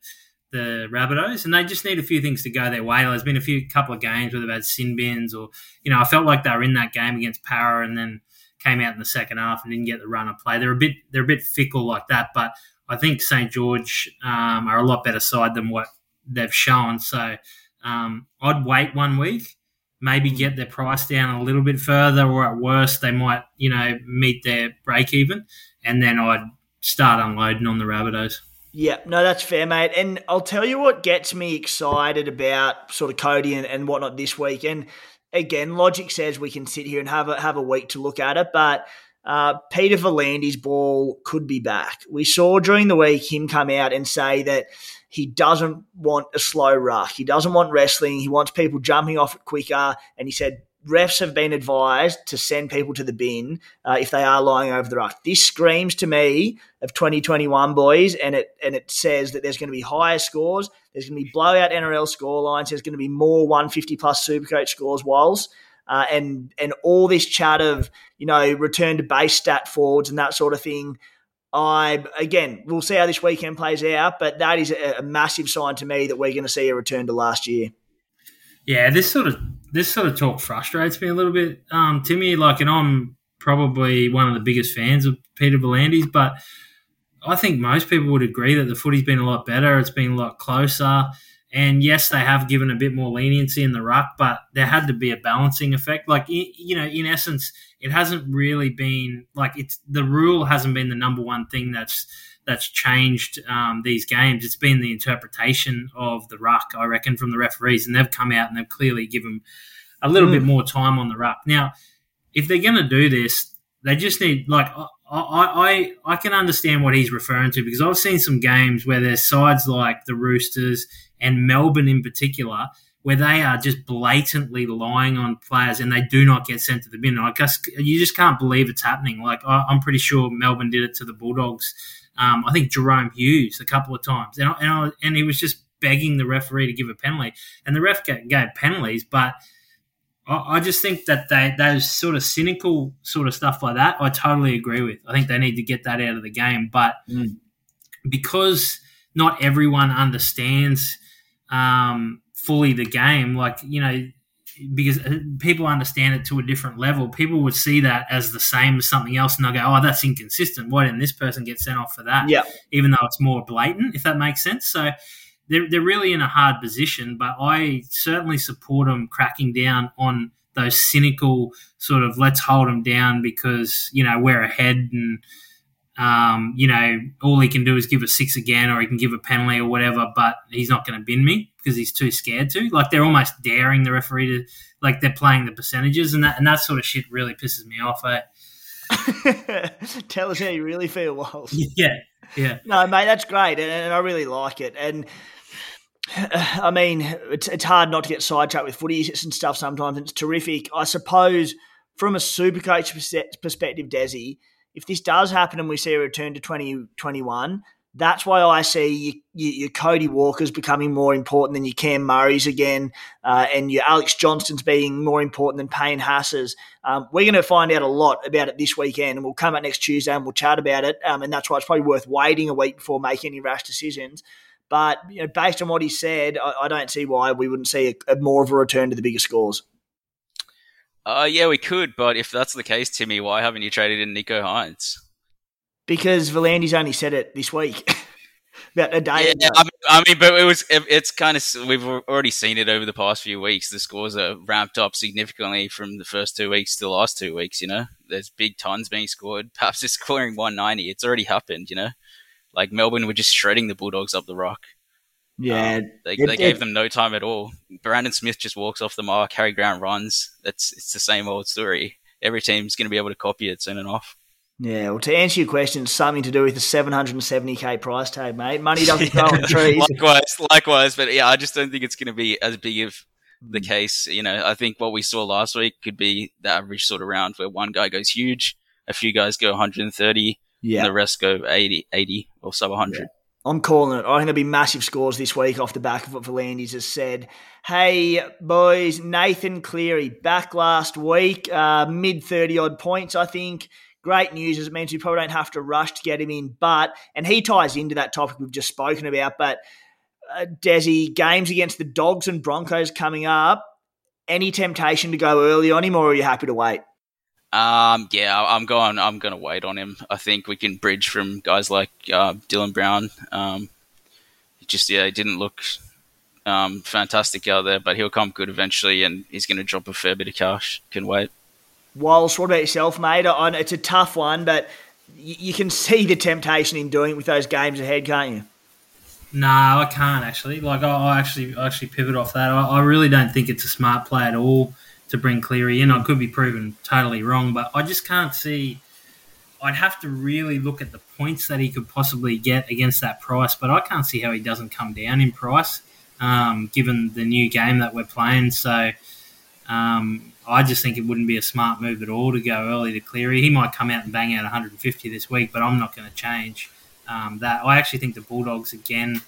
the Rabbitohs, and they just need a few things to go their way. There's been a few couple of games where they've had sin bins, or you know, I felt like they were in that game against Para, and then came out in the second half and didn't get the run of play. They're a bit they're a bit fickle like that, but I think St George um, are a lot better side than what they've shown. So um, I'd wait one week, maybe get their price down a little bit further, or at worst they might you know meet their break even, and then I'd start unloading on the Rabbitohs. Yeah, no, that's fair, mate. And I'll tell you what gets me excited about sort of Cody and, and whatnot this week. And again, logic says we can sit here and have a have a week to look at it, but uh, Peter V'landys's ball could be back. We saw during the week him come out and say that he doesn't want a slow ruck. He doesn't want wrestling. He wants people jumping off it quicker. And he said refs have been advised to send people to the bin uh, if they are lying over the ruck. This screams to me of 2021 boys, and it and it says that there's going to be higher scores. There's going to be blowout NRL score lines. There's going to be more 150 plus Supercoach scores. Whilst uh, and and all this chat of you know return to base stat forwards and that sort of thing. I again, we'll see how this weekend plays out, but that is a, a massive sign to me that we're going to see a return to last year. Yeah, this sort of this sort of talk frustrates me a little bit, um, Timmy. Like, and I'm probably one of the biggest fans of Peter V'landys, but I think most people would agree that the footy's been a lot better. It's been a lot closer. And yes, they have given a bit more leniency in the ruck, but there had to be a balancing effect. Like, you know, in essence, it hasn't really been like it's the rule hasn't been the number one thing that's that's changed um, these games. It's been the interpretation of the ruck, I reckon, from the referees, and they've come out and they've clearly given a little mm. bit more time on the ruck. Now, if they're going to do this, they just need like I, I I can understand what he's referring to because I've seen some games where there's sides like the Roosters and Melbourne in particular where they are just blatantly lying on players and they do not get sent to the bin. I guess you just can't believe it's happening. Like I, am pretty sure Melbourne did it to the Bulldogs um, I think Jahrome Hughes a couple of times, and and, I, and, he was just begging the referee to give a penalty, and the ref gave penalties, but. I, just think that they, those sort of cynical sort of stuff like that, I totally agree with. I think they need to get that out of the game. But mm. because not everyone understands um, fully the game, like, you know, because uh, people understand it to a different level. People would see that as the same as something else, and they'll go, "Oh, that's inconsistent. Why didn't this person get sent off for that?" Yeah, even though it's more blatant, if that makes sense. So they're, they're really in a hard position, but I certainly support them cracking down on those cynical sort of let's hold them down because, you know, we're ahead and, um, you know, all he can do is give a six again or he can give a penalty or whatever, but he's not going to bin me because he's too scared to. Like they're almost daring the referee to, like they're playing the percentages and that, and that sort of shit really pisses me off. Eh? *laughs* Tell us how you really feel, Walsh. *laughs* Yeah, yeah. No, mate, that's great, and, and I really like it. And *sighs* I mean, it's it's hard not to get sidetracked with footy and stuff sometimes. And It's terrific. I suppose from a super coach perspective, Desi, if this does happen and we see a return to 2021, that's why I see your, your, Cody Walkers becoming more important than your Cam Murray's again, uh, and your Alex Johnston's being more important than Payne Haas's. Um, we're going to find out a lot about it this weekend, and we'll come out next Tuesday and we'll chat about it. Um, and that's why it's probably worth waiting a week before making any rash decisions. But you know, based on what he said, I, I don't see why we wouldn't see a, a more of a return to the bigger scores. Uh, yeah, we could, but if that's the case, Timmy, why haven't you traded in Nicho Hynes? Because V'landys only said it this week. *laughs* about a day yeah, I mean, I mean, but it was it, it's kind of we've already seen it over the past few weeks. The scores are ramped up significantly from the first two weeks to the last two weeks. You know, there's big tons being scored. *laughs* Perhaps just scoring 190. It's already happened. You know, like Melbourne were just shredding the Bulldogs up the rock. Yeah, um, they, it, they gave it, them no time at all. Brandon Smith just walks off the mark. Harry Grant runs. That's it's the same old story. Every team's going to be able to copy it soon enough. Yeah, well, to answer your question, it's something to do with the 770k price tag, mate. Money doesn't *laughs* grow on trees. likewise, likewise, but yeah, I just don't think it's going to be as big of the hmm. case. You know, I think what we saw last week could be the average sort of round where one guy goes huge, a few guys go 130, yeah. and the rest go 80, 80 or sub 100. Yeah. I'm calling it. I think there'll be massive scores this week off the back of what V'landys has said. Hey, boys, Nathan Cleary back last week, uh, mid 30 odd points, I think great news as it means we probably don't have to rush to get him in. But, and he ties into that topic we've just spoken about, but uh, Desi, games against the Dogs and Broncos coming up. Any temptation to go early on him, or are you happy to wait? Um, yeah, I'm going. I'm going to wait on him. I think we can bridge from guys like uh, Dylan Brown. Um, just yeah, he didn't look um, fantastic out there, but he'll come good eventually, and he's going to drop a fair bit of cash. Can wait. Walsh, what about yourself, mate? It's a tough one, but you can see the temptation in doing it with those games ahead, can't you? No, I can't actually. Like, I, actually, I actually pivot off that. I, I, really don't think it's a smart play at all to bring Cleary in. I could be proven totally wrong, but I just can't see. I'd have to really look at the points that he could possibly get against that price, but I can't see how he doesn't come down in price, um, given the new game that we're playing. So, um, I just think it wouldn't be a smart move at all to go early to Cleary. He might come out and bang out 150 this week, but I'm not going to change um, that. I actually think the Bulldogs again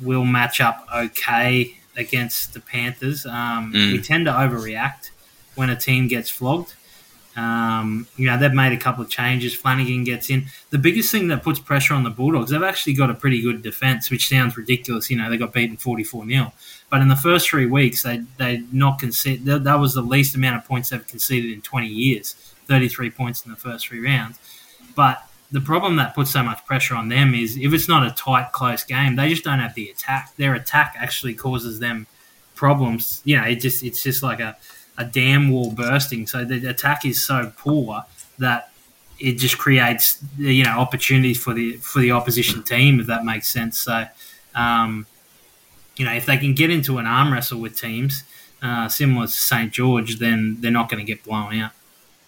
will match up okay against the Panthers. Um, mm. We tend to overreact when a team gets flogged. Um, you know, they've made a couple of changes. Flanagan gets in. The biggest thing that puts pressure on the Bulldogs, they've actually got a pretty good defence, which sounds ridiculous. You know, they got beaten 44 0. But in the first three weeks, they they not concede. That, that was the least amount of points they've conceded in 20 years 33 points in the first three rounds. But the problem that puts so much pressure on them is if it's not a tight, close game, they just don't have the attack. Their attack actually causes them problems. You know, it just it's just like a a dam wall bursting. So the attack is so poor that it just creates you know opportunities for the for the opposition team if that makes sense. So um, you know if they can get into an arm wrestle with teams uh, similar to St George, then they're not going to get blown out.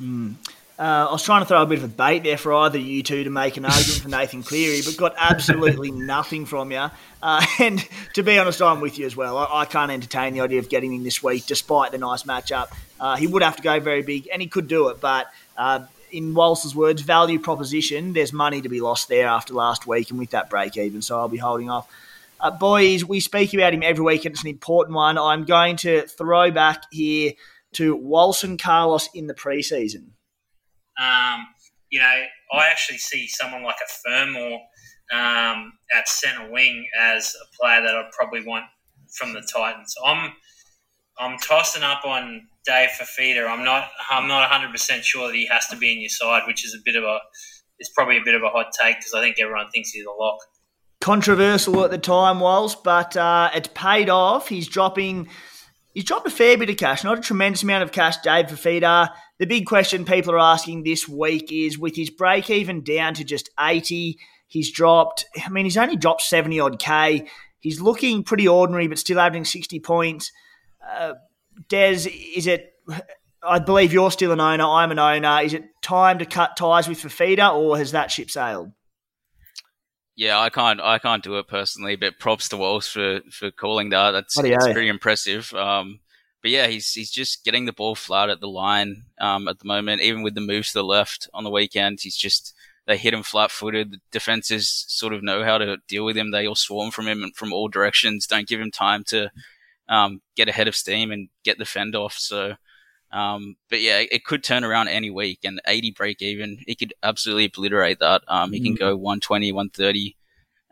Mm. Uh, I was trying to throw a bit of a bait there for either you two to make an argument for Nathan Cleary, but got absolutely *laughs* nothing from you. Uh, *laughs* and to be honest, I'm with you as well. I, I, can't entertain the idea of getting him this week, despite the nice matchup. Uh, he would have to go very big, and he could do it. But uh, in Walsh's words, value proposition, there's money to be lost there after last week, and with that break even, so I'll be holding off. Uh, boys, we speak about him every week, and it's an important one. I'm going to throw back here to Walsh and Carlos in the preseason. Um, you know, I actually see someone like a Fermor um, at centre wing as a player that I'd probably want from the Titans. I'm I'm tossing up on Dave Fifita. I'm not I'm not 100 percent sure that he has to be in your side, which is a bit of a it's probably a bit of a hot take because I think everyone thinks he's a lock. controversial at the time was, but uh, it's paid off. He's dropping. He's dropped a fair bit of cash, not a tremendous amount of cash, Dave Fifita. The big question people are asking this week is with his break even down to just 80, he's dropped, I mean, he's only dropped 70 odd K. He's looking pretty ordinary, but still averaging 60 points. Uh, Des, is it, I believe you're still an owner, I'm an owner. Is it time to cut ties with Fifita or has that ship sailed? Yeah, I can't. I can't do it personally, but props to Walsh for, for calling that. That's, that's pretty impressive. Um, but yeah, he's he's just getting the ball flat at the line um, at the moment. Even with the moves to the left on the weekend, he's just they hit him flat footed. The defenses sort of know how to deal with him. They all swarm from him from all directions. Don't give him time to um, get ahead of steam and get the fend off. So, um, but yeah, it could turn around any week. And 80 break even, he could absolutely obliterate that. Um, he mm-hmm. can go 120, 130.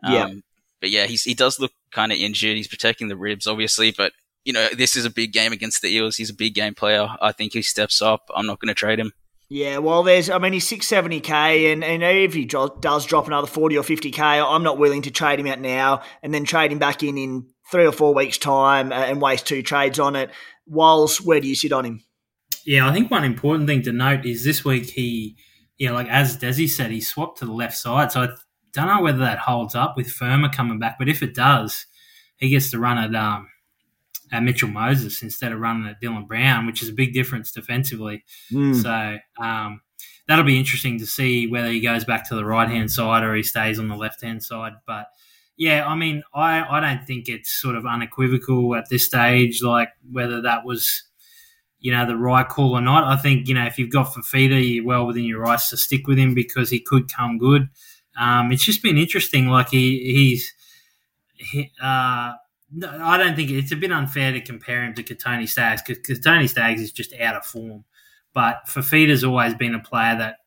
yeah. Um, but yeah, he's, he does look kind of injured. He's protecting the ribs, obviously, but you know, this is a big game against the Eels. He's a big game player. I think he steps up. I'm not going to trade him. Yeah, well, there's, I mean, he's 670k, and, and if he does drop another 40 or 50k, I'm not willing to trade him out now and then trade him back in in three or four weeks' time uh, and waste two trades on it. Whilst, where do you sit on him? Yeah, I think one important thing to note is this week he, yeah, like as Desi said, he swapped to the left side. So I don't know whether that holds up with Fermor coming back, but if it does, he gets to run at um, at Mitchell Moses instead of running at Dylan Brown, which is a big difference defensively. Mm. So um, that'll be interesting to see whether he goes back to the right hand side or he stays on the left hand side. But yeah, I mean, I, I don't think it's sort of unequivocal at this stage, like whether that was, you know, the right call or not. I think, you know, if you've got Fifita, you're well within your rights to stick with him because he could come good. Um, it's just been interesting. Like he, he's, he, uh, no, I don't think it's a bit unfair to compare him to Kotoni Staggs because Kotoni Staggs is just out of form. But Fifita's always been a player that,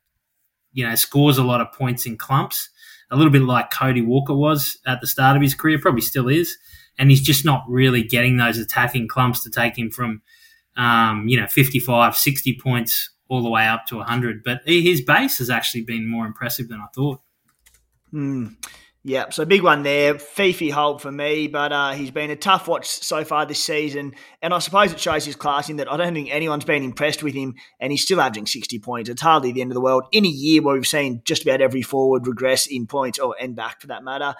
you know, scores a lot of points in clumps, a little bit like Cody Walker was at the start of his career, probably still is. And he's just not really getting those attacking clumps to take him from, um, you know, 55, 60 points all the way up to 100. But his base has actually been more impressive than I thought. Mm. Yeah, so big one there. Fifi hold for me, but uh, he's been a tough watch so far this season. And I suppose it shows his class in that I don't think anyone's been impressed with him, and he's still averaging 60 points. It's hardly the end of the world in a year where we've seen just about every forward regress in points, or end back for that matter.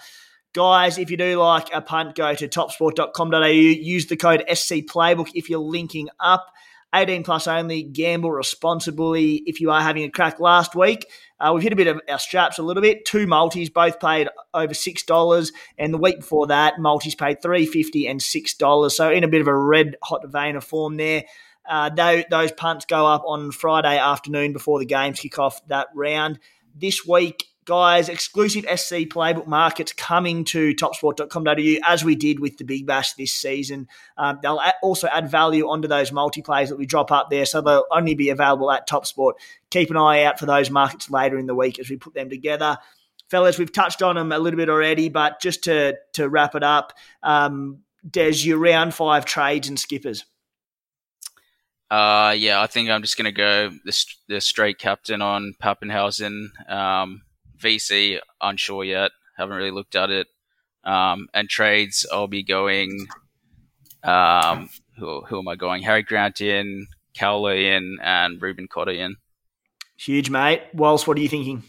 Guys, if you do like a punt, go to topsport.com.au. Use the code SC Playbook if you're linking up. 18 plus only. Gamble responsibly. If you are having a crack last week, uh, we've hit a bit of our straps a little bit. Two multis, both paid over six dollars, and the week before that, multis paid three fifty and six dollars. So in a bit of a red hot vein of form there. Uh, those, those punts go up on Friday afternoon before the games kick off that round. This week, guys, exclusive SC playbook markets coming to topsport.com.au as we did with the Big Bash this season. Um, they'll also add value onto those multiplays that we drop up there, so they'll only be available at Topsport. Keep an eye out for those markets later in the week as we put them together. Fellas, we've touched on them a little bit already, but just to, to wrap it up, um, Des, your round five trades and skippers. Uh, yeah, I think I'm just going to go the, the straight captain on Papenhuyzen. Um, VC, unsure yet. Haven't really looked at it. Um, and trades, I'll be going. Um, who, who am I going? Harry Grant in, Koula in, and Reuben Cotter in. Huge, mate. Walsh, what are you thinking?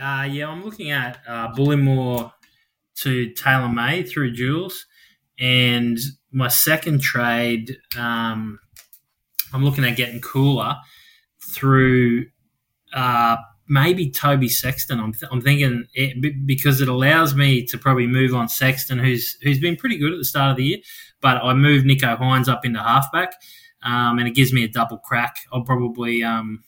Uh, yeah, I'm looking at uh, Bullemor to Taylan May through Jules. And my second trade, um, I'm looking at getting Koula through uh, maybe Toby Sexton. I'm, th- I'm thinking it, because it allows me to probably move on Sexton, who's who's been pretty good at the start of the year, but I move Nicho Hynes up into halfback, um, and it gives me a double crack. I'll probably um,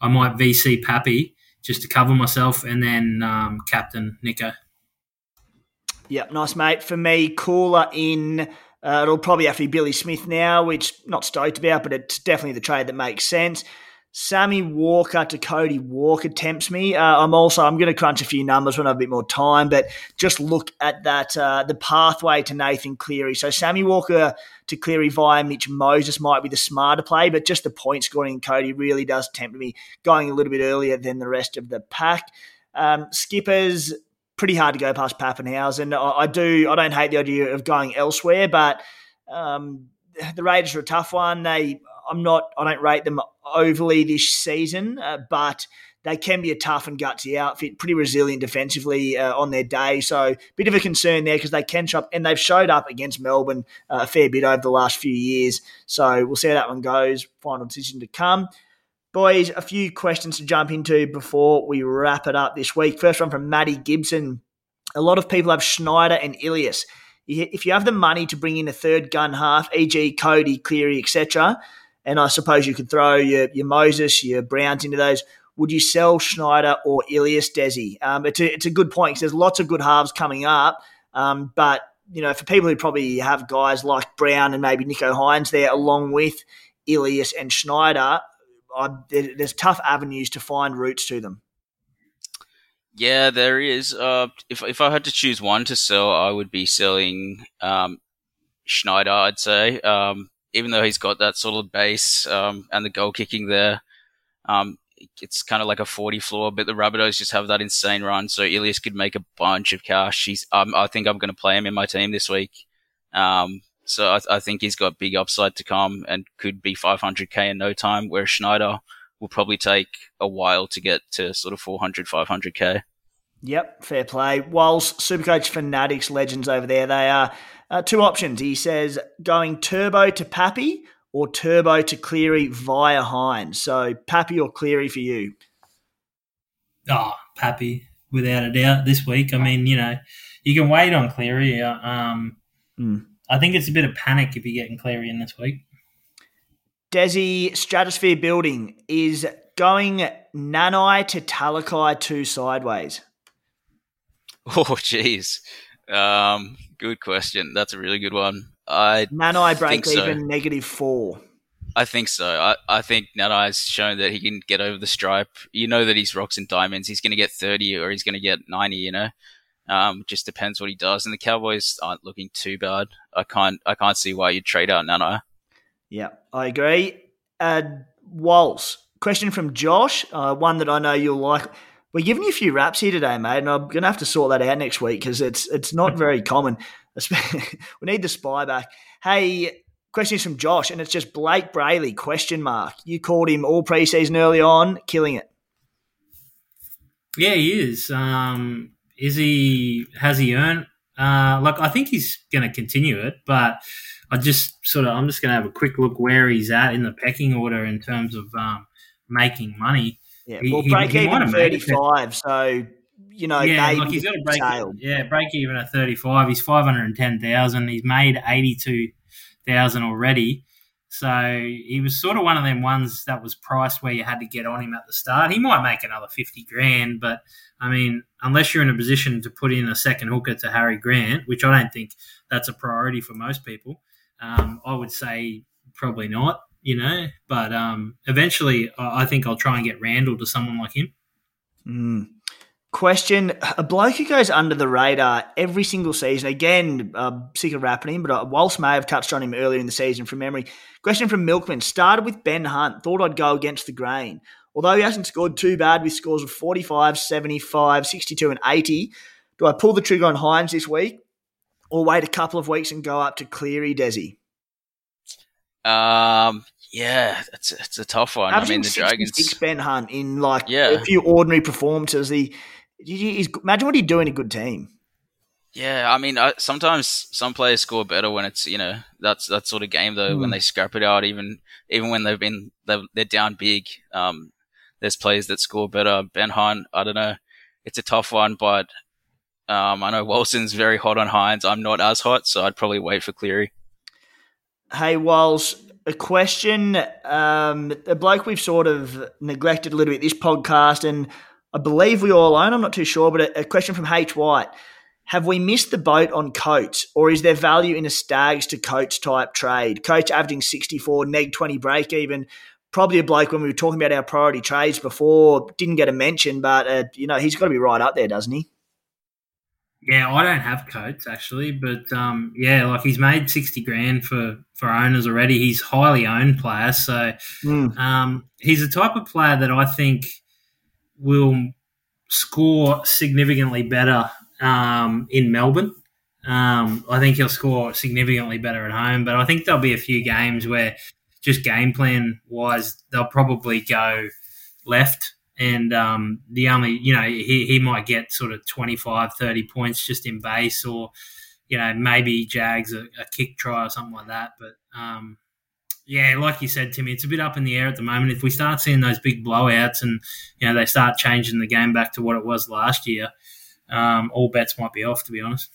I might VC Pappy just to cover myself, and then um, captain Nicho. Yep, nice mate. For me, Koula in. Uh, it'll probably have to be Billy Smith now, which not stoked about, but it's definitely the trade that makes sense. Sammy Walker to Cody Walker tempts me. Uh, I'm also I'm going to crunch a few numbers when I have a bit more time, but just look at that uh, the pathway to Nathan Cleary. So Sammy Walker to Cleary via Mitch Moses might be the smarter play, but just the point scoring in Cody really does tempt me going a little bit earlier than the rest of the pack. Um, skippers, pretty hard to go past Papenhuyzen. I, I do. I don't hate the idea of going elsewhere, but um, the Raiders are a tough one. They, I'm not. I don't rate them overly this season, uh, but they can be a tough and gutsy outfit, pretty resilient defensively uh, on their day. So, bit of a concern there because they can shop, and they've showed up against Melbourne uh, a fair bit over the last few years. So, we'll see how that one goes. Final decision to come. Boys, a few questions to jump into before we wrap it up this week. First one from Maddie Gibson. A lot of people have Schneider and Ilias. If you have the money to bring in a third gun half, e.g., Cody, Cleary, etc., and I suppose you could throw your, your Moses, your Browns into those, would you sell Schneider or Ilias Desi? Um, it's, a, it's a good point because there's lots of good halves coming up, um, but you know, for people who probably have guys like Brown and maybe Nicho Hynes there, along with Ilias and Schneider, I, there's tough avenues to find routes to them. Yeah, there is. Uh, if if I had to choose one to sell, I would be selling um, Schneider. I'd say, um, even though he's got that solid base um, and the goal kicking there, um, it's kind of like a 40 floor. But the Rabbitohs just have that insane run, so Ilias could make a bunch of cash. He's, um, I think I'm going to play him in my team this week. Um, so I, I, think he's got big upside to come and could be 500k in no time. Whereas Schneider will probably take a while to get to sort of 400, 500k. Yep, fair play. Whilst Supercoach Fanatics legends over there, they are uh, two options. He says going turbo to Pappy or turbo to Cleary via Hynes. So Pappy or Cleary for you? Oh, Pappy, without a doubt, this week. I mean, you know, you can wait on Cleary. Uh, um, mm. I think it's a bit of panic if you're getting Cleary in this week. Desi Stratosphere Building is going Nanai to Talakai two sideways. *laughs* Oh, jeez. Um, good question. That's a really good one. I Nanai break even negative four. I think so. I, I think Nanai's shown that he can get over the stripe. You know that he's rocks and diamonds. He's going to get 30 or he's going to get 90, you know. Um, just depends what he does. And the Cowboys aren't looking too bad. I can't I can't see why you'd trade out Nanai. Yeah, I agree. Uh, Waltz, question from Josh, uh, one that I know you'll like. We're giving you a few raps here today, mate, and I'm going to have to sort that out next week because it's it's not *laughs* very common. *laughs* we need the spy back. Hey, question is from Josh, and it's just Blayke Brailey question mark. You called him all preseason early on, killing it. Yeah, he is. Um, is he? Has he earned? Uh, like I think he's going to continue it, but I just sort of I'm just going to have a quick look where he's at in the pecking order in terms of um, making money. Yeah, well, break he, even thirty five. So you know, yeah, like he's got a break. Yeah, break even at thirty five. He's five hundred and ten thousand. He's made eighty two thousand already. So he was sort of one of them ones that was priced where you had to get on him at the start. He might make another fifty grand, but I mean, unless you're in a position to put in a second hooker to Harry Grant, which I don't think that's a priority for most people, um, I would say probably not you know. But um, eventually, I think I'll try and get Randall to someone like him. Mm. Question: A bloke who goes under the radar every single season. Again, uh, sick of rapping him, but uh, Walsh may have touched on him earlier in the season from memory. Question from Milkman: Started with Ben Hunt. Thought I'd go against the grain. Although he hasn't scored too bad with scores of 45, 75, 62, and 80, do I pull the trigger on Hynes this week or wait a couple of weeks and go up to Cleary Desi? Um, yeah, it's it's a tough one. Averaging I mean, the Dragons. Ben Hunt in like yeah. a few ordinary performances. He, he's, imagine what he'd do in a good team. Yeah, I mean, I, sometimes some players score better when it's you know that's that sort of game though mm. when hmm. they scrap it out even even when they've been they're, they're down big. Um, there's players that score better. Ben Hunt, I don't know, it's a tough one, but um, I know Walson's very hot on Hynes. I'm not as hot, so I'd probably wait for Cleary. Hey, Walls, a question, um, a bloke we've sort of neglected a little bit this podcast, and I believe we all own, I'm not too sure, but a, a question from H. White. Have we missed the boat on Coates, or is there value in a Staggs to Coates type trade? Coates averaging 64, neg 20 break even. Probably a bloke when we were talking about our priority trades before, didn't get a mention, but uh, you know he's got to be right up there, doesn't he? Yeah, I don't have Coates actually, but um, yeah, like he's made sixty grand for for owners already. He's highly owned player, so mm. um, he's the type of player that I think will score significantly better um, in Melbourne. Um, I think he'll score significantly better at home, but I think there'll be a few games where just game plan wise, they'll probably go left. And um, the only, you know, he, he might get sort of 25, 30 points just in base, or, you know, maybe Jags a, a kick try or something like that. But um, yeah, like you said, Timmy, it's a bit up in the air at the moment. If we start seeing those big blowouts and, you know, they start changing the game back to what it was last year, um, all bets might be off, to be honest.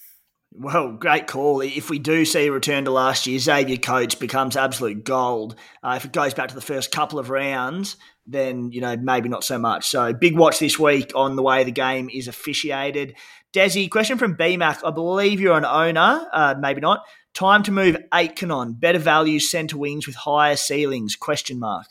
Well, great call. If we do see a return to last year, Xavier Coates becomes absolute gold. Uh, if it goes back to the first couple of rounds, then, you know, maybe not so much. So big watch this week on the way the game is officiated. Desi, question from BMAC. I believe you're an owner, uh, maybe not. Time to move Aitken on. Better value centre wings with higher ceilings? Question mark.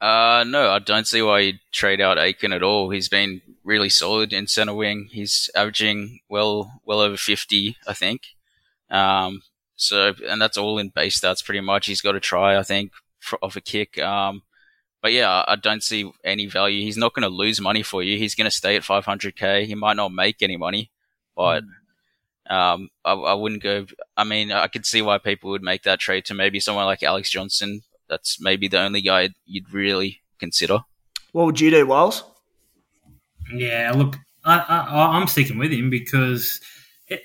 Uh, no, I don't see why you'd trade out Aitken at all. He's been really solid in centre wing. He's averaging well, well over 50, I think. Um, so, and that's all in base stats pretty much. He's got a try, I think, for, off a kick. Um, but yeah, I don't see any value. He's not going to lose money for you. He's going to stay at 500k. He might not make any money, but um, I, I, wouldn't go. I mean, I could see why people would make that trade to maybe someone like Alex Johnston. That's maybe the only guy you'd really consider. What would you do, Wiles? Yeah, look, I, I, I'm sticking with him because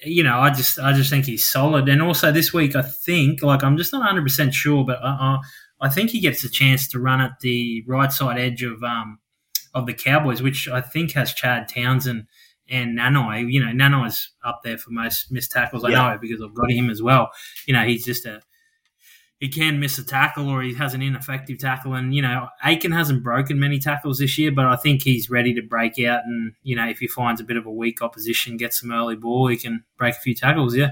you know I just I just think he's solid, and also this week I think like I'm just not 100 percent sure, but I, I think he gets a chance to run at the right side edge of um of the Cowboys, which I think has Chad Townsend and Nanai. You know, Nanai's up there for most missed tackles. I yeah. know because I've got him as well. You know, he's just a he can miss a tackle or he has an ineffective tackle. And, you know, Aitken hasn't broken many tackles this year, but I think he's ready to break out. And, you know, if he finds a bit of a weak opposition, get some early ball, he can break a few tackles, yeah.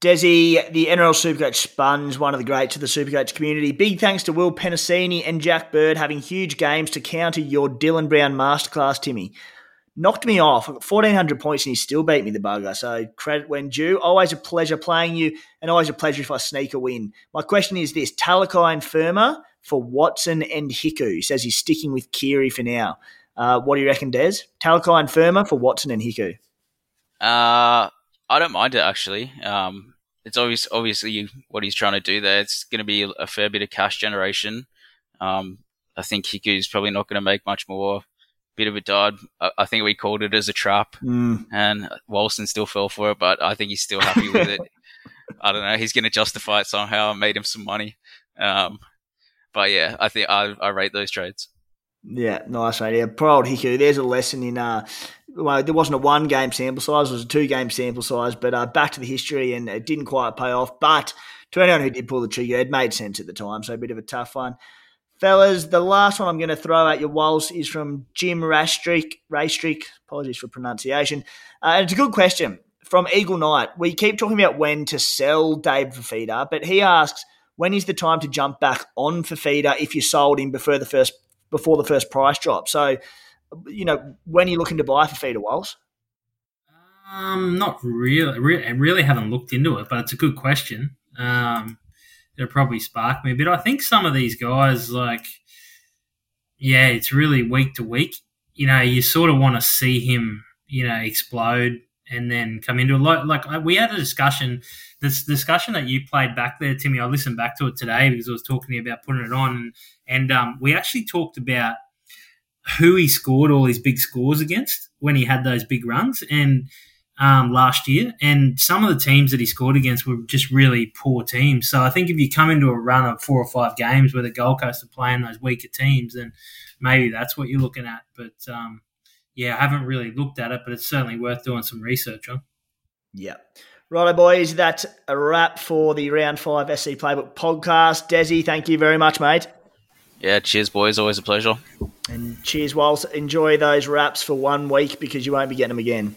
Desi, the NRL Supercoach sponge, one of the greats of the Supercoach community. Big thanks to Will Penisini and Jack Bird having huge games to counter your Dylan Brown masterclass, Timmy knocked me off. I got 1,400 points and he still beat me, the bugger. So credit when due. Always a pleasure playing you and always a pleasure if I sneak a win. My question is this Talakai and Fermor for Watson and Hiku. He says he's sticking with Keary for now. Uh, what do you reckon, Des? Talakai and Fermor for Watson and Hiku. Uh, I don't mind it actually. Um, it's obvious, obviously what he's trying to do there. It's going to be a fair bit of cash generation. Um, I think Hiku's probably not going to make much more bit of a dud. I, I think we called it as a trap, mm. and Walson still fell for it, but I think he's still happy with it. *laughs* I don't know. He's going to justify it somehow. I made him some money. Um, but yeah, I think I, I rate those trades. Yeah, nice, poor old Hiku. There's a lesson in. Uh, well, there wasn't a one game sample size; it was a two game sample size. But uh, back to the history, and it didn't quite pay off. But to anyone who did pull the trigger, it made sense at the time. So a bit of a tough one. Fellas, the last one I'm going to throw at your walls is from Jim Rastrick. Rastrick, apologies for pronunciation. Uh, and it's a good question from Eagle Knight. We keep talking about when to sell Dave Fifita, but he asks, when is the time to jump back on Fifita if you sold him before the first before the first price drop? So, you know, when are you looking to buy Fifita, Walls? Um, not really. I really haven't looked into it, but it's a good question. Um, it'll probably spark me. But I think some of these guys, like, yeah, it's really week to week. You know, you sort of want to see him, you know, explode and then come into a lot. Like we had a discussion, this discussion that you played back there, Timmy. I listened back to it today because I was talking to you about putting it on, and um, we actually talked about who he scored all his big scores against when he had those big runs, and um, last year, and some of the teams that he scored against were just really poor teams. So I think if you come into a run of four or five games where the Gold Coast are playing those weaker teams, then maybe that's what you're looking at. But um, yeah, I haven't really looked at it, but it's certainly worth doing some research on. Yeah. Righto, boys, that's a wrap for the Round 5 SC Playbook podcast. Desi, thank you very much, mate. Yeah, cheers, boys. Always a pleasure. And cheers, Walls. Enjoy those wraps for one week because you won't be getting them again.